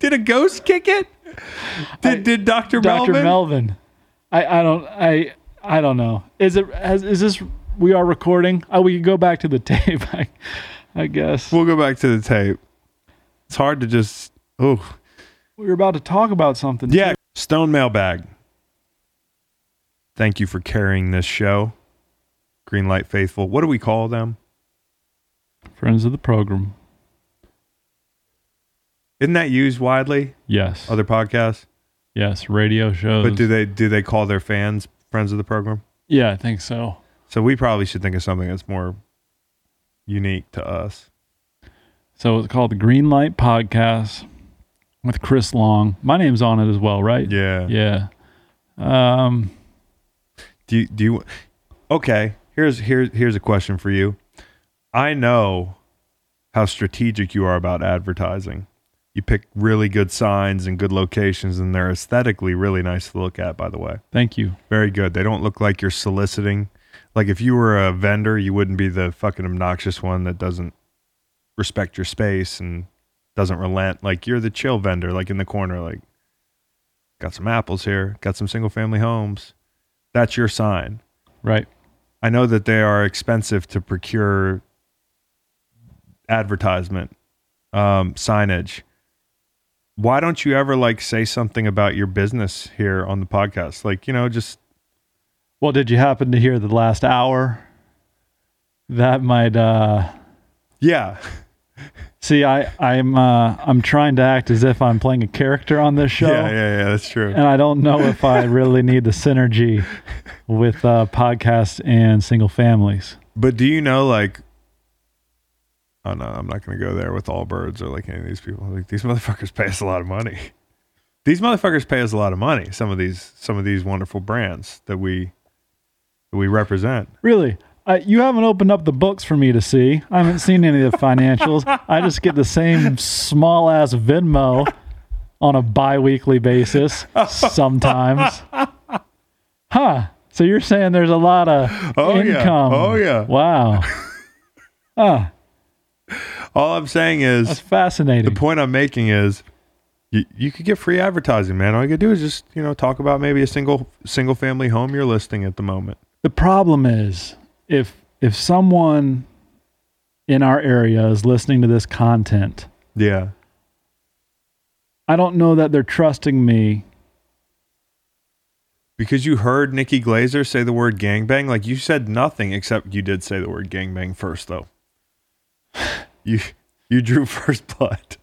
Did a ghost kick it? Did did Doctor Dr. Melvin? Melvin. I, I don't I I don't know. Is it has, is this we are recording? Oh, we can go back to the tape. I, I guess We'll go back to the tape. It's hard to just. Oh, we were about to talk about something. yeah. Stone mailbag. Thank you for carrying this show. Green Light Faithful. What do we call them? friends of the program. Isn't that used widely? Yes, Other podcasts, yes, radio shows. but do they do they call their fans friends of the program? yeah, I think so. So we probably should think of something that's more unique to us. So it's called the Green Light Podcast with Chris Long. My name's on it as well, right? Yeah. Yeah. Um. Do you, do you Okay, here's here's here's a question for you. I know how strategic you are about advertising. You pick really good signs and good locations and they're aesthetically really nice to look at by the way. Thank you. Very good. They don't look like you're soliciting. Like if you were a vendor, you wouldn't be the fucking obnoxious one that doesn't respect your space and doesn't relent. Like you're the chill vendor, like in the corner, like got some apples here, got some single family homes. That's your sign. Right. I know that they are expensive to procure advertisement, um, signage. Why don't you ever like say something about your business here on the podcast? Like, you know, just Well, did you happen to hear the last hour? That might uh yeah. see I I'm uh I'm trying to act as if I'm playing a character on this show. Yeah, yeah, yeah, that's true. And I don't know if I really need the synergy with uh podcasts and single families. But do you know like Oh no, I'm not gonna go there with Allbirds or like any of these people. Like these motherfuckers pay us a lot of money. These motherfuckers pay us a lot of money. Some of these some of these wonderful brands that we that we represent. Really? Uh, you haven't opened up the books for me to see. I haven't seen any of the financials. I just get the same small ass Venmo on a bi weekly basis sometimes. Huh. So you're saying there's a lot of Oh, yeah. Oh, yeah. Wow. Ah, All I'm saying that's is fascinating. the point I'm making is you, you could get free advertising, man. All you gotta do is just, you know, talk about maybe a single single family home you're listing at the moment. The problem is if if someone in our area is listening to this content, Yeah. I don't know that they're trusting me. Because you heard Nikki Glazer say the word gangbang, like you said nothing except you did say the word gangbang first though. You you drew first blood.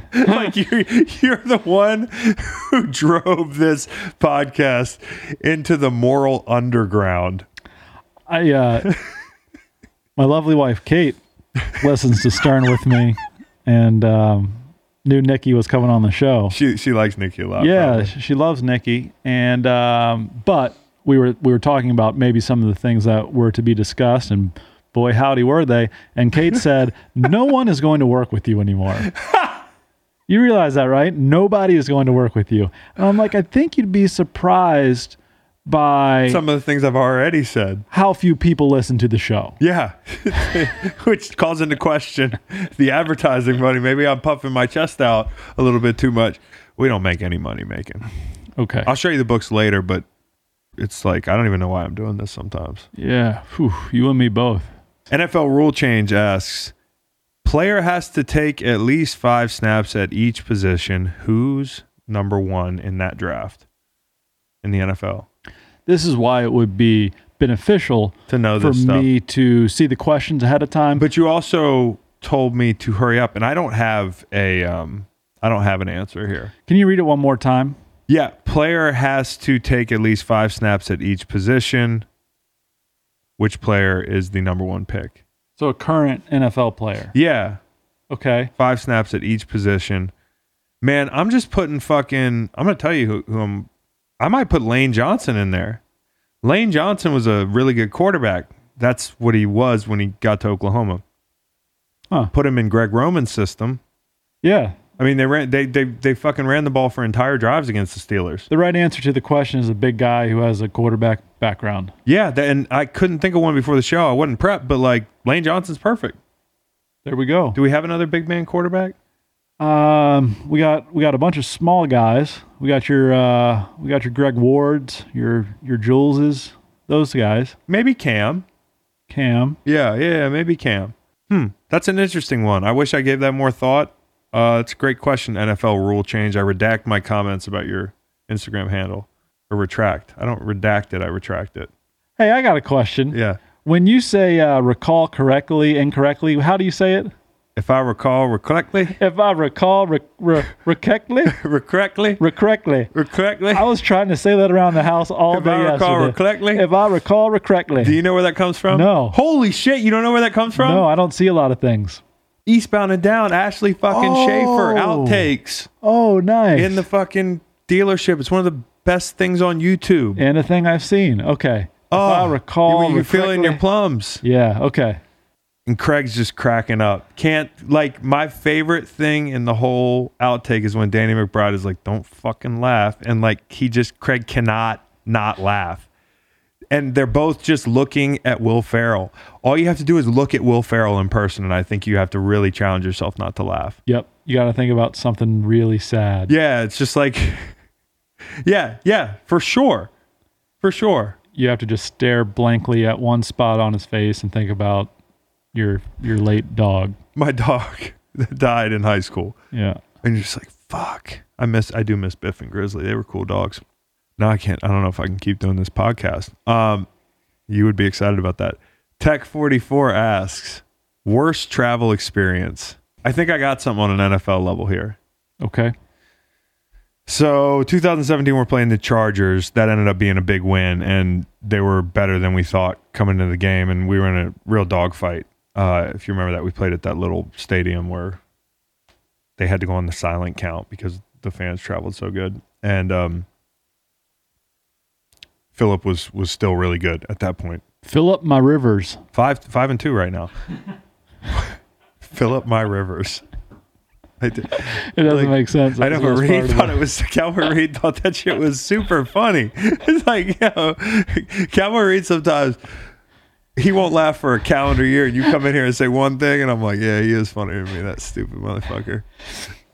like you're you're the one who drove this podcast into the moral underground. I uh my lovely wife Kate listens to Stern with me and um knew Nikki was coming on the show. She she likes Nikki a lot. yeah, probably. she loves Nikki, and um, but we were we were talking about maybe some of the things that were to be discussed, and boy howdy were they. And Kate said, "No one is going to work with you anymore." you realize that, right? Nobody is going to work with you. And I'm like, I think you'd be surprised by Some of the things I've already said. how few people listen to the show. Yeah, which calls into question the advertising money. Maybe I'm puffing my chest out a little bit too much. We don't make any money making. Okay. I'll show you the books later, but it's like I don't even know why I'm doing this sometimes. Yeah. Whew, you and me both. NFL rule change asks player has to take at least five snaps at each position. Who's number one in that draft in the NFL? This is why it would be beneficial To know for this stuff. me to see the questions ahead of time. But you also told me to hurry up, and I don't have a um, I don't have an answer here. Can you read it one more time? Yeah, player has to take at least five snaps at each position. Which player is the number one pick? So a current NFL player. Yeah, Okay. five snaps at each position. Man, I'm just putting fucking. I'm gonna tell you who, who I'm. I might put Lane Johnson in there. Lane Johnson was a really good quarterback. That's what he was when he got to Oklahoma. Huh. Put him in Greg Roman's system. Yeah. I mean, they ran. They they they fucking ran the ball for entire drives against the Steelers. The right answer to the question is a big guy who has a quarterback background. Yeah, that, and I couldn't think of one before the show. I wasn't prepped, but like Lane Johnson's perfect. There we go. Do we have another big man quarterback? Um, we got we got a bunch of small guys. We got your uh, we got your Greg Wards, your your Juleses, those guys. Maybe Cam. Cam. Yeah, yeah, maybe Cam. Hmm, that's an interesting one. I wish I gave that more thought. Uh, it's a great question. NFL rule change. I redact my comments about your Instagram handle, or retract. I don't redact it. I retract it. Hey, I got a question. Yeah. When you say uh, recall correctly, incorrectly, how do you say it? If I recall correctly, If I recall re- re- correctly, correctly, correctly. correctly. I was trying to say that around the house all day. If day I recall yesterday. correctly? If I recall correctly. Do you know where that comes from? No. Holy shit! You don't know where that comes from? no, I don't see a lot of things. Eastbound and Down, Ashley fucking Oh. Schaeffer outtakes Oh, nice. in the fucking dealership. It's one of the best things on YouTube. and a thing I've seen. Okay. oh, if I oh, recall, you, you feeling your plums. Yeah. Okay. And Craig's just cracking up. Can't like my favorite thing in the whole outtake is when Danny McBride is like, "Don't fucking laugh," and like he just Craig cannot not laugh. And they're both just looking at Will Ferrell. All you have to do is look at Will Ferrell in person, and I think you have to really challenge yourself not to laugh. Yep. You got to think about something really sad. Yeah, it's just like, yeah, yeah, for sure, for sure. You have to just stare blankly at one spot on his face and think about your your late dog. My dog that died in high school, Yeah. and you're just like, fuck. I miss, I do miss Biff and Grizzly. They were cool dogs. No, I can't. I don't know if I can keep doing this podcast. Um, you would be excited about that. Tech forty four asks, worst travel experience. I think I got something on an NFL level here. Okay. So 2017, we're playing the Chargers. That ended up being a big win, and they were better than we thought coming into the game, and we were in a real dogfight. Uh, if you remember that, we played at that little stadium where they had to go on the silent count because the fans traveled so good, and um, Philip was was still really good at that point. Fill up my rivers. Five five and two right now. Fill up my rivers. I did- It doesn't Like, make sense. I know, but Reed thought it was Cowboy Reed thought that shit was super funny. It's like, yo, Cowboy Reed sometimes he won't laugh for a calendar year, and you come in here and say one thing, and I'm like, yeah, he is funny to me. That stupid motherfucker.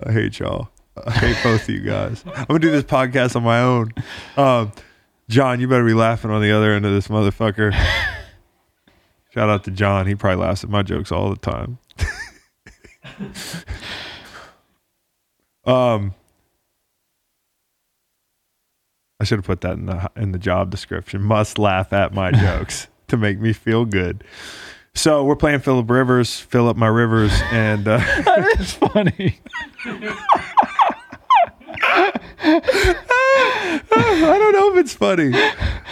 I hate y'all. I hate both of you guys. I'm gonna do this podcast on my own. Um, John, you better be laughing on the other end of this motherfucker. Shout out to John. He probably laughs at my jokes all the time. um, I should have put that in the in the job description. Must laugh at my jokes to make me feel good. So we're playing Philip Rivers, fill up my rivers, and uh, that is funny. I don't know if it's funny.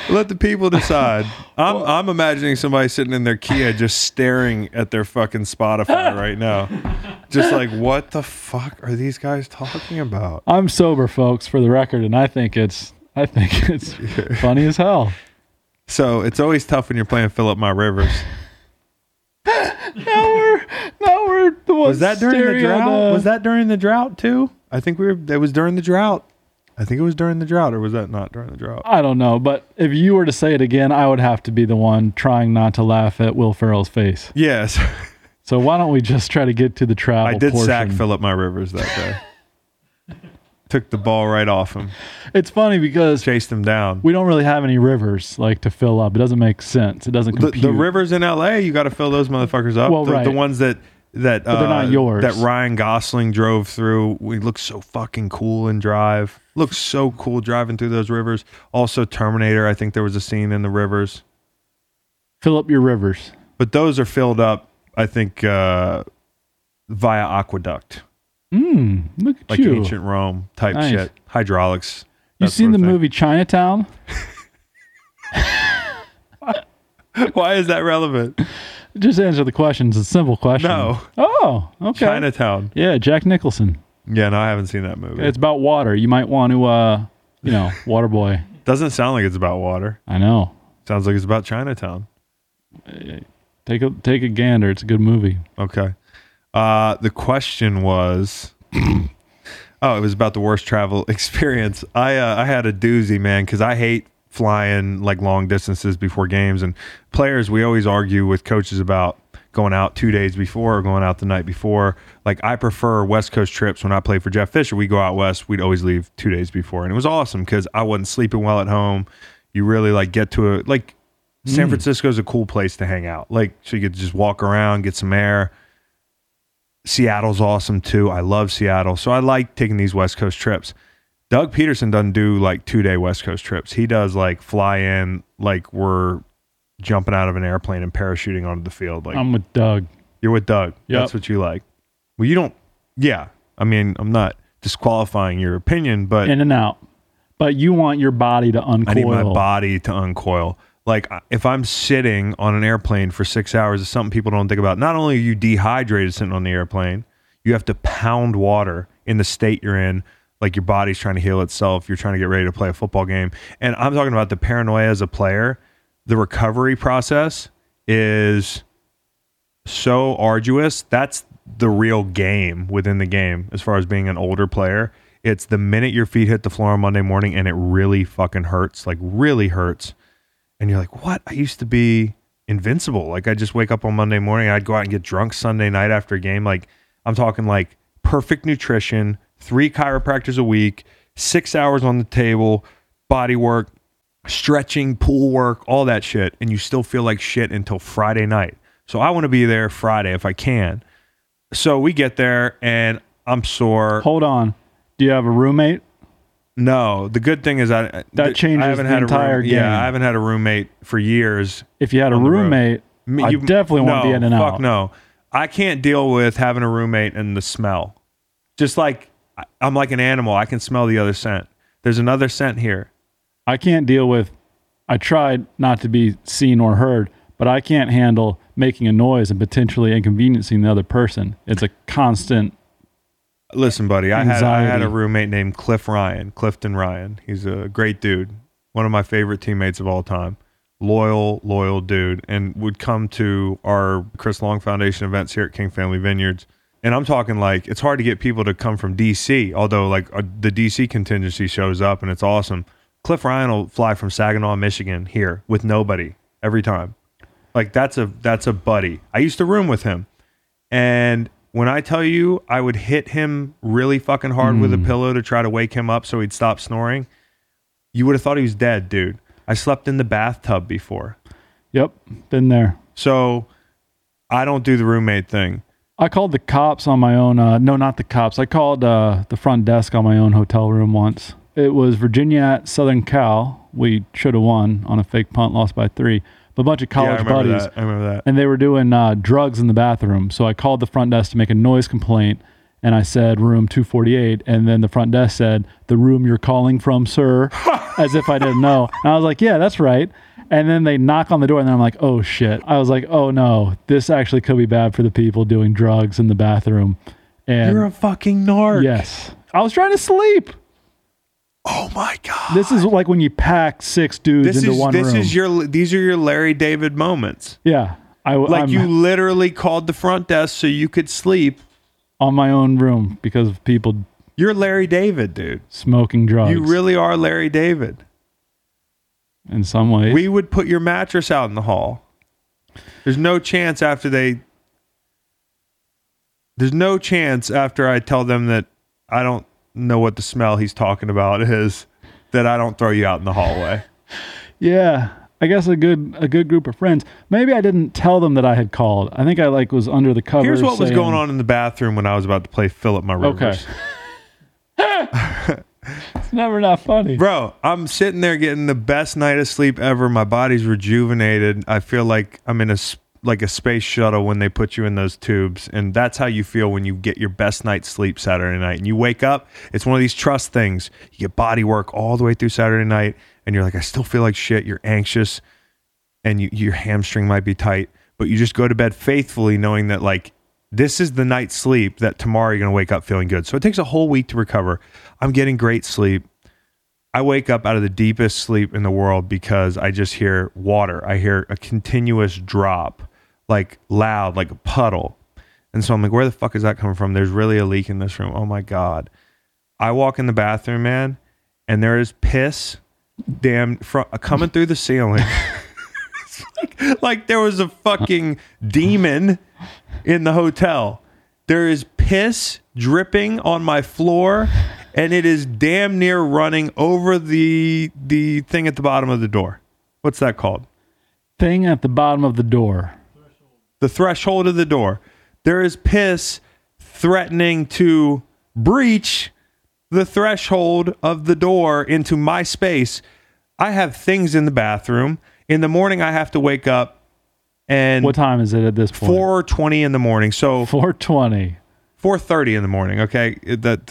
Let the people decide. I'm I'm imagining somebody sitting in their Kia just staring at their fucking Spotify right now. just like, what the fuck are these guys talking about? I'm sober, folks, for the record, and I think it's I think it's funny as hell. So it's always tough when you're playing fill up my rivers. Now we're now we're the ones Was that during the drought? uh, Was that during the drought too? I think we were. It was during the drought. I think it was during the drought, or was that not during the drought? I don't know, but if you were to say it again, I would have to be the one trying not to laugh at Will Ferrell's face. Yes, So why don't we just try to get to the travel? I did portion. sack Philip my rivers that day. Took the ball right off him, It's funny because chased him down. we don't really have any rivers like to fill up. It doesn't make sense. It doesn't The, the rivers in L.A. You got to fill those motherfuckers up. Well, the, right. the ones that that But they're uh, not yours. That Ryan Gosling drove through. We look so fucking cool in Drive. Looks so cool driving through those rivers. Also, Terminator. I think there was a scene in the rivers. fill up your rivers. but those are filled up i think uh via aqueduct Mm, look at like you. ancient rome type Nice. shit hydraulics You seen the thing. movie Chinatown? why is that relevant Just answer the question. It's a simple question. No. Oh, okay. chinatown Yeah, Jack Nicholson. yeah no i haven't seen that movie It's about water. You might want to, uh, you know, water boy. doesn't sound like it's about water I know. sounds like it's about chinatown Take a take a gander. It's a good movie. okay uh the question was oh it was about the worst travel experience i uh, i had a doozy man because i hate flying like long distances before games. And players we always argue with coaches about going out two days before or going out the night before. Like i prefer west coast trips. When i played for jeff fisher we go out west we'd always leave two days before. And it was awesome because i wasn't sleeping well at home. You really like get to a like san mm. francisco's a cool place to hang out. Like so you could just walk around get some air. Seattle's awesome too. I love Seattle. So I like taking these West Coast trips. Doug Pederson doesn't do like two day West Coast trips. He does like fly in like we're jumping out of an airplane and parachuting onto the field. Like I'm with Doug. you're with Doug. Yep. That's what you like. Well, you don't. Yeah. I mean, I'm not disqualifying your opinion, but In and out. But you want your body to uncoil. I need my body to uncoil. Like if I'm sitting on an airplane for six hours, it's something people don't think about. Not only are you dehydrated sitting on the airplane, you have to pound water in the state you're in. Like your body's trying to heal itself. You're trying to get ready to play a football game. And I'm talking about the paranoia as a player. The recovery process is so arduous. That's the real game within the game as far as being an older player. It's the minute your feet hit the floor on Monday morning and it really fucking hurts, like really hurts. And you're like, what? I used to be invincible. Like I just wake up on Monday morning, I'd go out and get drunk Sunday night after a game. Like I'm talking like perfect nutrition, three chiropractors a week, six hours on the table, body work, stretching, pool work, all that shit, and you still feel like shit until Friday night. So I want to be there Friday if I can. So we get there and I'm sore. Hold on. Do you have a roommate? No, the good thing is I uh, That changes I haven't the had entire a room, game. Yeah, I haven't had a roommate for years. If you had a On the road. roommate, you- definitely want to be in and fuck out. no, I can't deal with having a roommate and the smell. Just like I'm like an animal, I can smell the other scent. There's another scent here. I can't deal with. I tried not to be seen or heard, but I can't handle making a noise and potentially inconveniencing the other person. It's a constant. Listen, buddy, I had I had a roommate named Cliff Ryan, Clifton Ryan. He's a great dude, one of my favorite teammates of all time. Loyal, loyal dude, and would come to our Chris Long Foundation events here at King Family Vineyards. And I'm talking like it's hard to get people to come from DC, although like uh, the DC contingency shows up and it's awesome. Cliff Ryan will fly from Saginaw, Michigan here with nobody every time. Like that's a that's a buddy. I used to room with him. And when I tell you I would hit him really fucking hard with a pillow to try to wake him up so he'd stop snoring, you would have thought he was dead, dude. I slept in the bathtub before. Yep, been there. So I don't do the roommate thing. I called the cops on my own. Uh, no, not the cops. I called uh, the front desk on my own hotel room once. It was Virginia at Southern Cal. We should have won on a fake punt, lost by three. But a bunch of yeah, I college buddies. that. I remember that. and they were doing uh, drugs in the bathroom. So I called the front desk to make a noise complaint, and I said room 248, and then the front desk said the room you're calling from, sir, as if I didn't know. And I was like, yeah, that's right. And then they knock on the door, and then I'm like, oh shit. I was like, oh no, this actually could be bad for the people doing drugs in the bathroom. And You're a fucking narc. yes, I was trying to sleep. Oh my god. This is like when you pack six dudes this into is one this room. This is your these are your Larry David moments. yeah. I Like I'm you literally called the front desk so you could sleep. on my own room because of people You're Larry David, dude. smoking drugs. You really are Larry David. In some ways. We would put your mattress out in the hall. There's no chance after they There's no chance after I tell them that I don't know what the smell he's talking about is that I don't throw you out in the hallway. Yeah, I guess a good a good group of friends. Maybe I didn't tell them that I had called. I think I like was under the covers. Here's what was going on in the bathroom when I was about to play Philip My Rivers. Okay. It's never not funny. Bro, I'm sitting there getting the best night of sleep ever. My body's rejuvenated. I feel like I'm in a like a space shuttle when they put you in those tubes, and that's how you feel when you get your best night's sleep Saturday night. And you wake up, it's one of these trust things. You get body work all the way through Saturday night, and you're like, I still feel like shit. You're anxious, and you, your hamstring might be tight, but you just go to bed faithfully, knowing that like this is the night's sleep that tomorrow you're gonna wake up feeling good. So it takes a whole week to recover. I'm getting great sleep. I wake up out of the deepest sleep in the world because I just hear water. I hear a continuous drop, like loud, like a puddle. And so I'm like, where the fuck is that coming from? There's really a leak in this room. Oh my God. I walk in the bathroom, man, and there is piss damn fr- uh, coming through the ceiling. Like, like there was a fucking demon in the hotel. There is piss dripping on my floor, and it is damn near running over the the thing at the bottom of the door. What's that called? Thing at the bottom of the door. The threshold of the door. There is piss threatening to breach the threshold of the door into my space. I have things in the bathroom. In the morning, I have to wake up and What time is it at this point? four twenty in the morning. So Four twenty. four thirty in the morning. Okay, It- that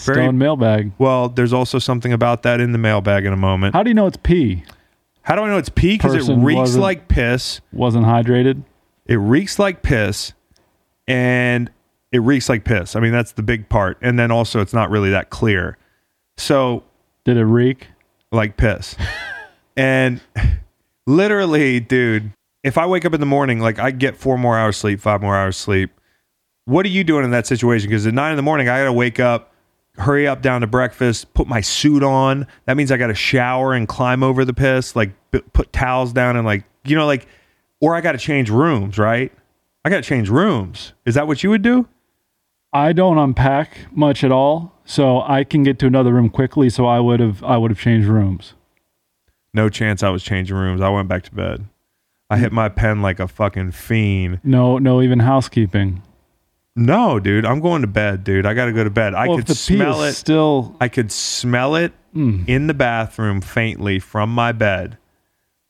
stone mailbag. well. There's also something about that in the mailbag in a moment. How do you know it's pee? How do I know it's pee? Because it reeks like piss. Wasn't hydrated. It reeks like piss, and it reeks like piss. I mean, that's the big part. And then also, it's not really that clear. So Did it reek? like piss. and literally, dude, if I wake up in the morning, like I get four more hours sleep, five more hours sleep. What are you doing in that situation? Because at nine in the morning, I got to wake up, hurry up down to breakfast, put my suit on. That means I got to shower and climb over the piss, like b- put towels down and like, you know, like, or I got to change rooms, right? I got to change rooms. Is that what you would do? I don't unpack much at all, so I can get to another room quickly. So I would have I would have changed rooms. No chance I was changing rooms. I went back to bed. I hit my pen like a fucking fiend. No, no, even housekeeping. No, dude, I'm going to bed, dude. I got to go to bed. I well, could the pee smell is it. still. I could smell it Mm. in the bathroom faintly from my bed,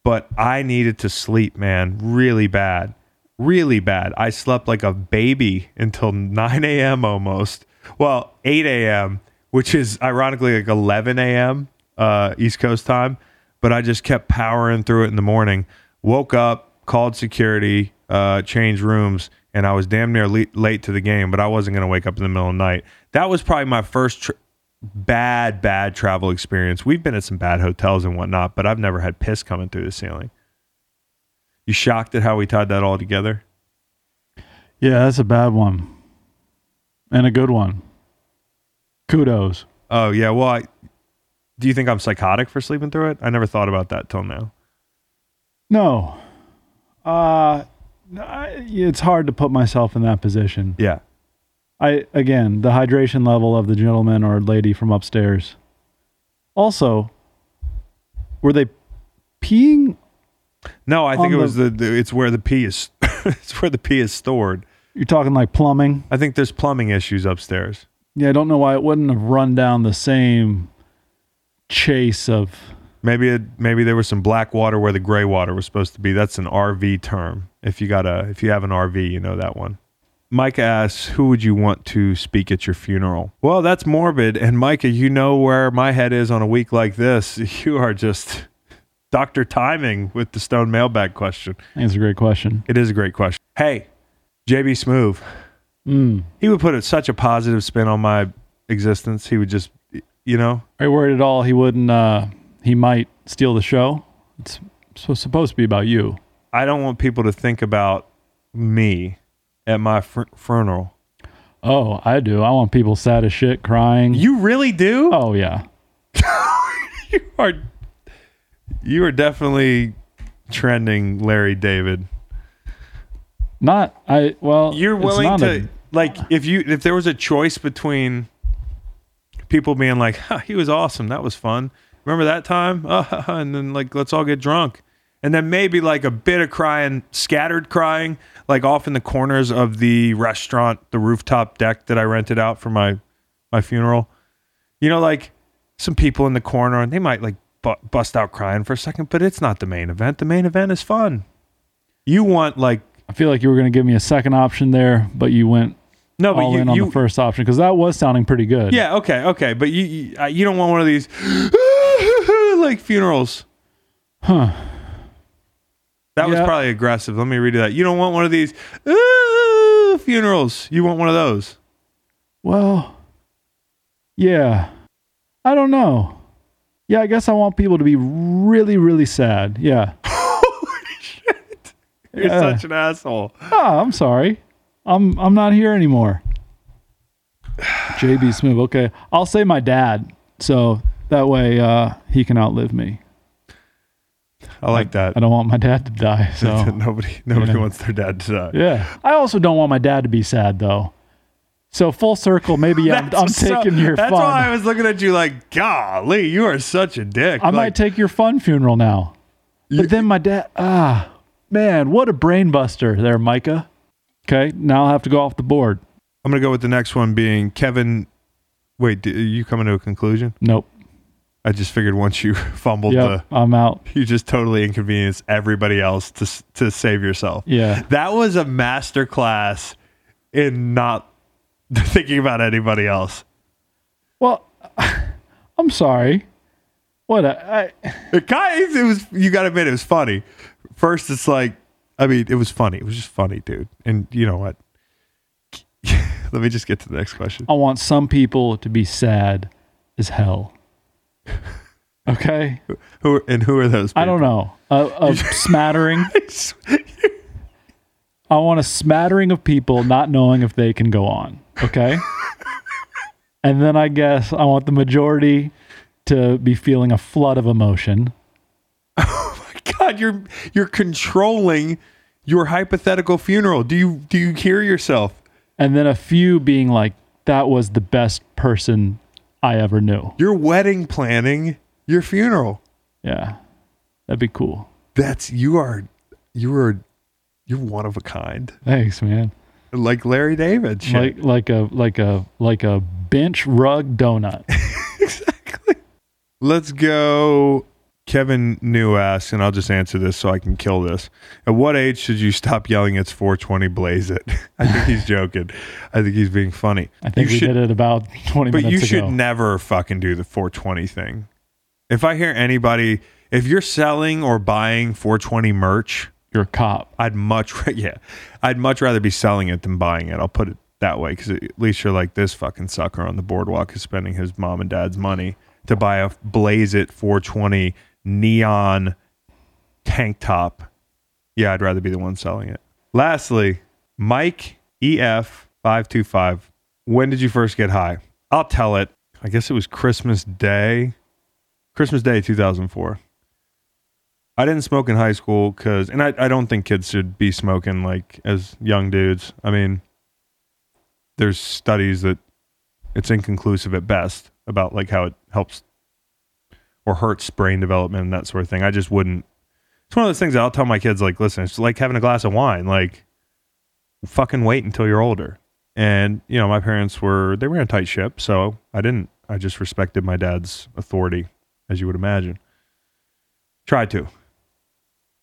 but I needed to sleep, man, really bad. Really bad. I slept like a baby until 9 a.m. almost. Well, 8 a.m., which is ironically like 11 a.m. Uh, East Coast time. But I just kept powering through it in the morning. Woke up, called security, uh, changed rooms, and I was damn near le- late to the game, but I wasn't going to wake up in the middle of the night. That was probably my first tr- bad, bad travel experience. We've been at some bad hotels and whatnot, but I've never had piss coming through the ceiling. You shocked at how we tied that all together? Yeah, that's a bad one, and a good one. Kudos. Oh yeah. Well, I, do you think I'm psychotic for sleeping through it? I never thought about that till now. No, uh, I, it's hard to put myself in that position. Yeah. I again, the hydration level of the gentleman or lady from upstairs. Also, were they peeing? No, I think it the- was the, the. It's where the pee is. it's where the pee is stored. You're talking like plumbing. I think there's plumbing issues upstairs. Yeah, I don't know why it wouldn't have run down the same chase of. Maybe it, maybe there was some black water where the gray water was supposed to be. That's an RV term. If you got a if you have an RV, you know that one. Micah asks, "Who would you want to speak at your funeral?" Well, that's morbid. And Micah, you know where my head is on a week like this. You are just Doctor Timing with the Stone Mailbag question. It's a great question. It is a great question. Hey, JB Smoove, Mm. He would put such a positive spin on my existence. He would just, you know, Are you worried at all he wouldn't, uh, he might steal the show? It's supposed to be about you. I don't want people to think about me at my fr- funeral. Oh, I do. I want people sad as shit crying. You really do? oh, yeah. you are you are definitely trending Larry David. Not, I, well, You're willing to a- like if you if there was a choice between people being like, huh, he was awesome, that was fun. Remember that time? Uh, and then like let's all get drunk. And then maybe like a bit of crying, scattered crying, like off in the corners of the restaurant, the rooftop deck that I rented out for my my funeral. You know, like some people in the corner and they might like bu- bust out crying for a second, but it's not the main event. The main event is fun. You want like I feel like you were going to give me a second option there, but you went no, but all you, in on you the first option because that was sounding pretty good. Yeah, okay, okay, but you you, uh, you don't want one of these like funerals. Huh. That was probably aggressive. Let me redo that. You don't want one of these "Ooh," funerals. You want one of those. Well, yeah. I don't know. Yeah, I guess I want people to be really, really sad. Yeah. Holy shit! You're Yeah. such an asshole. Ah, I'm sorry. I'm I'm not here anymore. JB Smoove. Okay. I'll say my dad. So that way uh, he can outlive me. I like that. I don't want my dad to die. So nobody nobody Yeah. wants their dad to die. yeah. I also don't want my dad to be sad though. So full circle, maybe yeah, I'm, I'm so- taking your That's fun. why I was looking at you like, golly, you are such a dick. I Like, might take your fun funeral now. But then my dad, ah, man, what a brain buster there, Micah. Okay, now I'll have to go off the board. I'm gonna go with the next one being Kevin. Wait, are you coming to a conclusion? Nope. I just figured once you fumbled Yep, I'm out. you just totally inconvenienced everybody else to to save yourself. Yeah. That was a master class in not thinking about anybody else. Well, I'm sorry. What? I, I, It kind of, it was you got to admit it was funny. First, it's like, I mean, it was funny. It was just funny, dude. And you know what? Let me just get to the next question. I want some people to be sad as hell. Okay? Who and who are those? People? I don't know. A, a smattering. I want a smattering of people not knowing if they can go on. Okay? and then I guess I want the majority to be feeling a flood of emotion. Oh my God, you're you're controlling your hypothetical funeral. Do you do you hear yourself? And then a few being like, that was the best person I ever knew. You're wedding planning your funeral. Yeah. That'd be cool. That's you are you are you're one of a kind. Thanks, man. Like Larry David. Shit. Like like a like a like a bench rug donut. exactly. Let's go. Kevin New asks, and I'll just answer this so I can kill this. At what age should you stop yelling it's 420 blaze it? I think he's joking. I think he's being funny. I think you we should, did it about 20 But you ago. should never fucking do the 420 thing. If I hear anybody, if you're selling or buying 420 merch, You're a cop. I'd much yeah, I'd much rather be selling it than buying it. I'll put it that way because at least you're like this fucking sucker on the boardwalk is spending his mom and dad's money to buy a Blaze It 420 neon tank top. Yeah, I'd rather be the one selling it. Lastly, Mike EF five two five. When did you first get high? I'll tell it. I guess it was Christmas Day. Christmas Day 2004. I didn't smoke in high school because, and I, I don't think kids should be smoking like as young dudes. I mean, there's studies that it's inconclusive at best about like how it helps or hurts brain development and that sort of thing. I just wouldn't. It's one of those things I'll tell my kids like, listen, it's like having a glass of wine. Like, fucking wait until you're older. And you know, my parents were they ran a tight ship, so I didn't. I just respected my dad's authority, as you would imagine. Tried to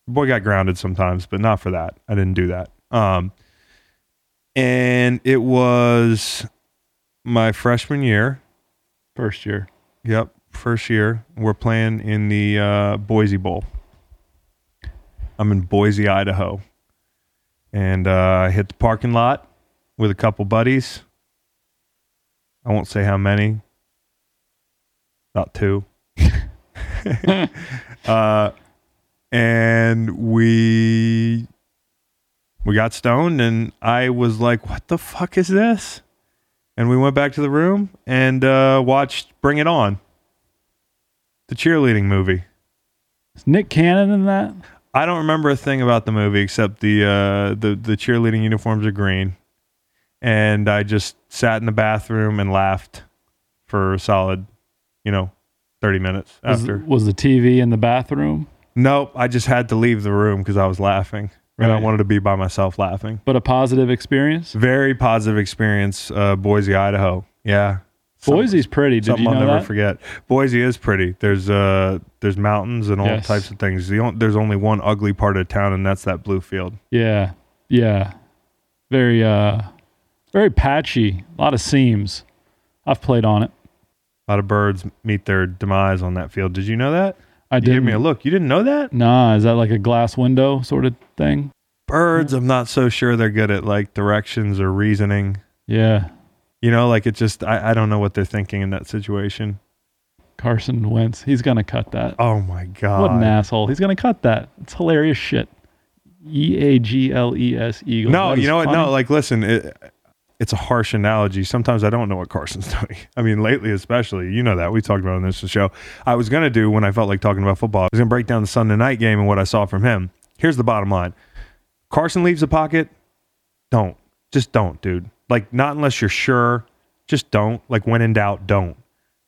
boy got grounded sometimes, but not for that. I didn't do that. Um, and it was my freshman year. First year. Yep, first year. We're playing in the uh, Boise Bowl. I'm in Boise, Idaho, and uh, I hit the parking lot with a couple buddies. I won't say how many. About two. uh, and we we got stoned, and I was like, "What the fuck is this?" And we went back to the room and uh, watched Bring It On, the cheerleading movie. Is Nick Cannon in that? I don't remember a thing about the movie except the uh, the the cheerleading uniforms are green, and I just sat in the bathroom and laughed for a solid, you know, thirty minutes Was, after. was the TV in the bathroom? Nope, I just had to leave the room because I was laughing, and I wanted to be by myself laughing. But a positive experience? Very positive experience, uh, Boise, Idaho. Yeah, Boise's pretty. Did something you know I'll never that? forget. Boise is pretty. There's uh there's mountains and all Yes. types of things. The on, there's only one ugly part of town, and that's that blue field. Yeah. Yeah. Very uh very patchy. A lot of seams. I've played on it. A lot of birds meet their demise on that field. Did you know that? I did gave me a look. You didn't know that? Nah, is that like a glass window sort of thing? Birds, I'm not so sure they're good at like directions or reasoning. Yeah. You know, like it just I, I don't know what they're thinking in that situation. Carson Wentz. He's gonna cut that. Oh my god. What an asshole. He's gonna cut that. It's hilarious shit. E A G L E S Eagle. No, you know what? funny. No, like listen, it, it's a harsh analogy. Sometimes I don't know what Carson's doing. I mean, lately especially, you know that we talked about on this show. I was gonna do when I felt like talking about football. I was gonna break down the Sunday night game and what I saw from him. Here's the bottom line: Carson leaves the pocket. Don't just don't, dude. Like not unless you're sure. Just don't. Like when in doubt, don't.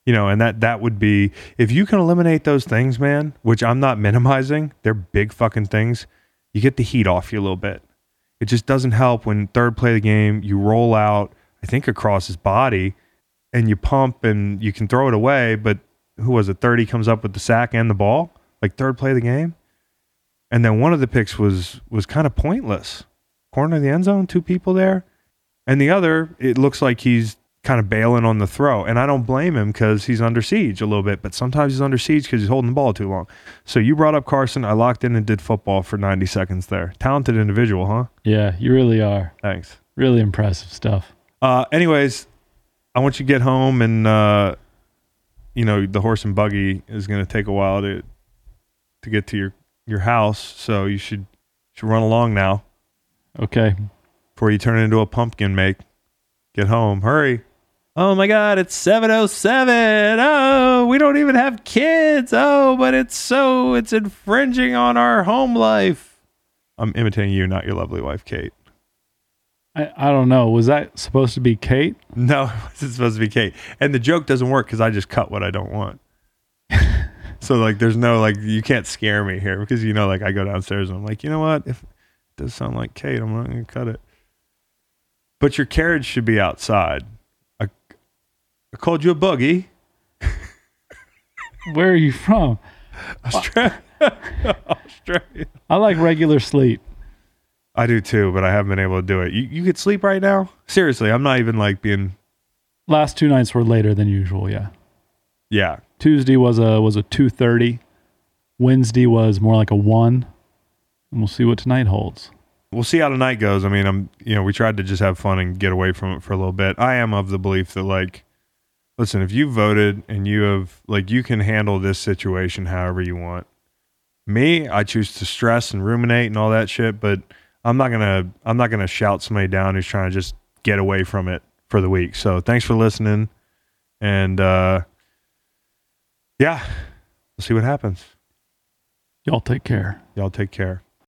You know, and that that would be if you can eliminate those things, man. Which I'm not minimizing. They're big fucking things. You get the heat off you a little bit. It just doesn't help when third play of the game you roll out, I think across his body, and you pump and you can throw it away. But who was it? Thirty comes up with the sack and the ball, like third play of the game, and then one of the picks was was kind of pointless. Corner of the end zone, two people there, and the other it looks like he's kind of bailing on the throw, and I don't blame him because he's under siege a little bit. But sometimes he's under siege because he's holding the ball too long. So you brought up Carson. I locked in and did football for 90 seconds there. Talented individual, huh? Yeah, you really are. Thanks. Really impressive stuff. Uh, anyways, I want you to get home and uh, you know the horse and buggy is going to take a while to to get to your your house, so you should should run along now Okay. Before you turn into a pumpkin make. Get home, hurry. Oh my god, it's 707. Oh, we don't even have kids. Oh, but it's so it's infringing on our home life. I'm imitating you, not your lovely wife, Kate. I, I don't know. Was that supposed to be Kate? No, it's supposed to be Kate. And the joke doesn't work because I just cut what I don't want. so like there's no like you can't scare me here because you know like I go downstairs and I'm like, you know what? If it does sound like Kate, I'm not gonna cut it. But your carriage should be outside. I, I called you a buggy. Where are you from? Australia. Australia. I like regular sleep. I do too, but I haven't been able to do it. You you could sleep right now? Seriously, I'm not even like being Last two nights were later than usual, yeah. yeah. Tuesday was a was a two thirty. Wednesday was more like a one. And we'll see what tonight holds. We'll see how tonight goes. I mean, I'm you know, we tried to just have fun and get away from it for a little bit. I am of the belief that like listen, if you voted and you have like you can handle this situation however you want. Me, I choose to stress and ruminate and all that shit, but I'm not going to I'm not to shout somebody down who's trying to just get away from it for the week. So, thanks for listening and uh yeah, we'll see what happens. Y'all take care. Y'all take care.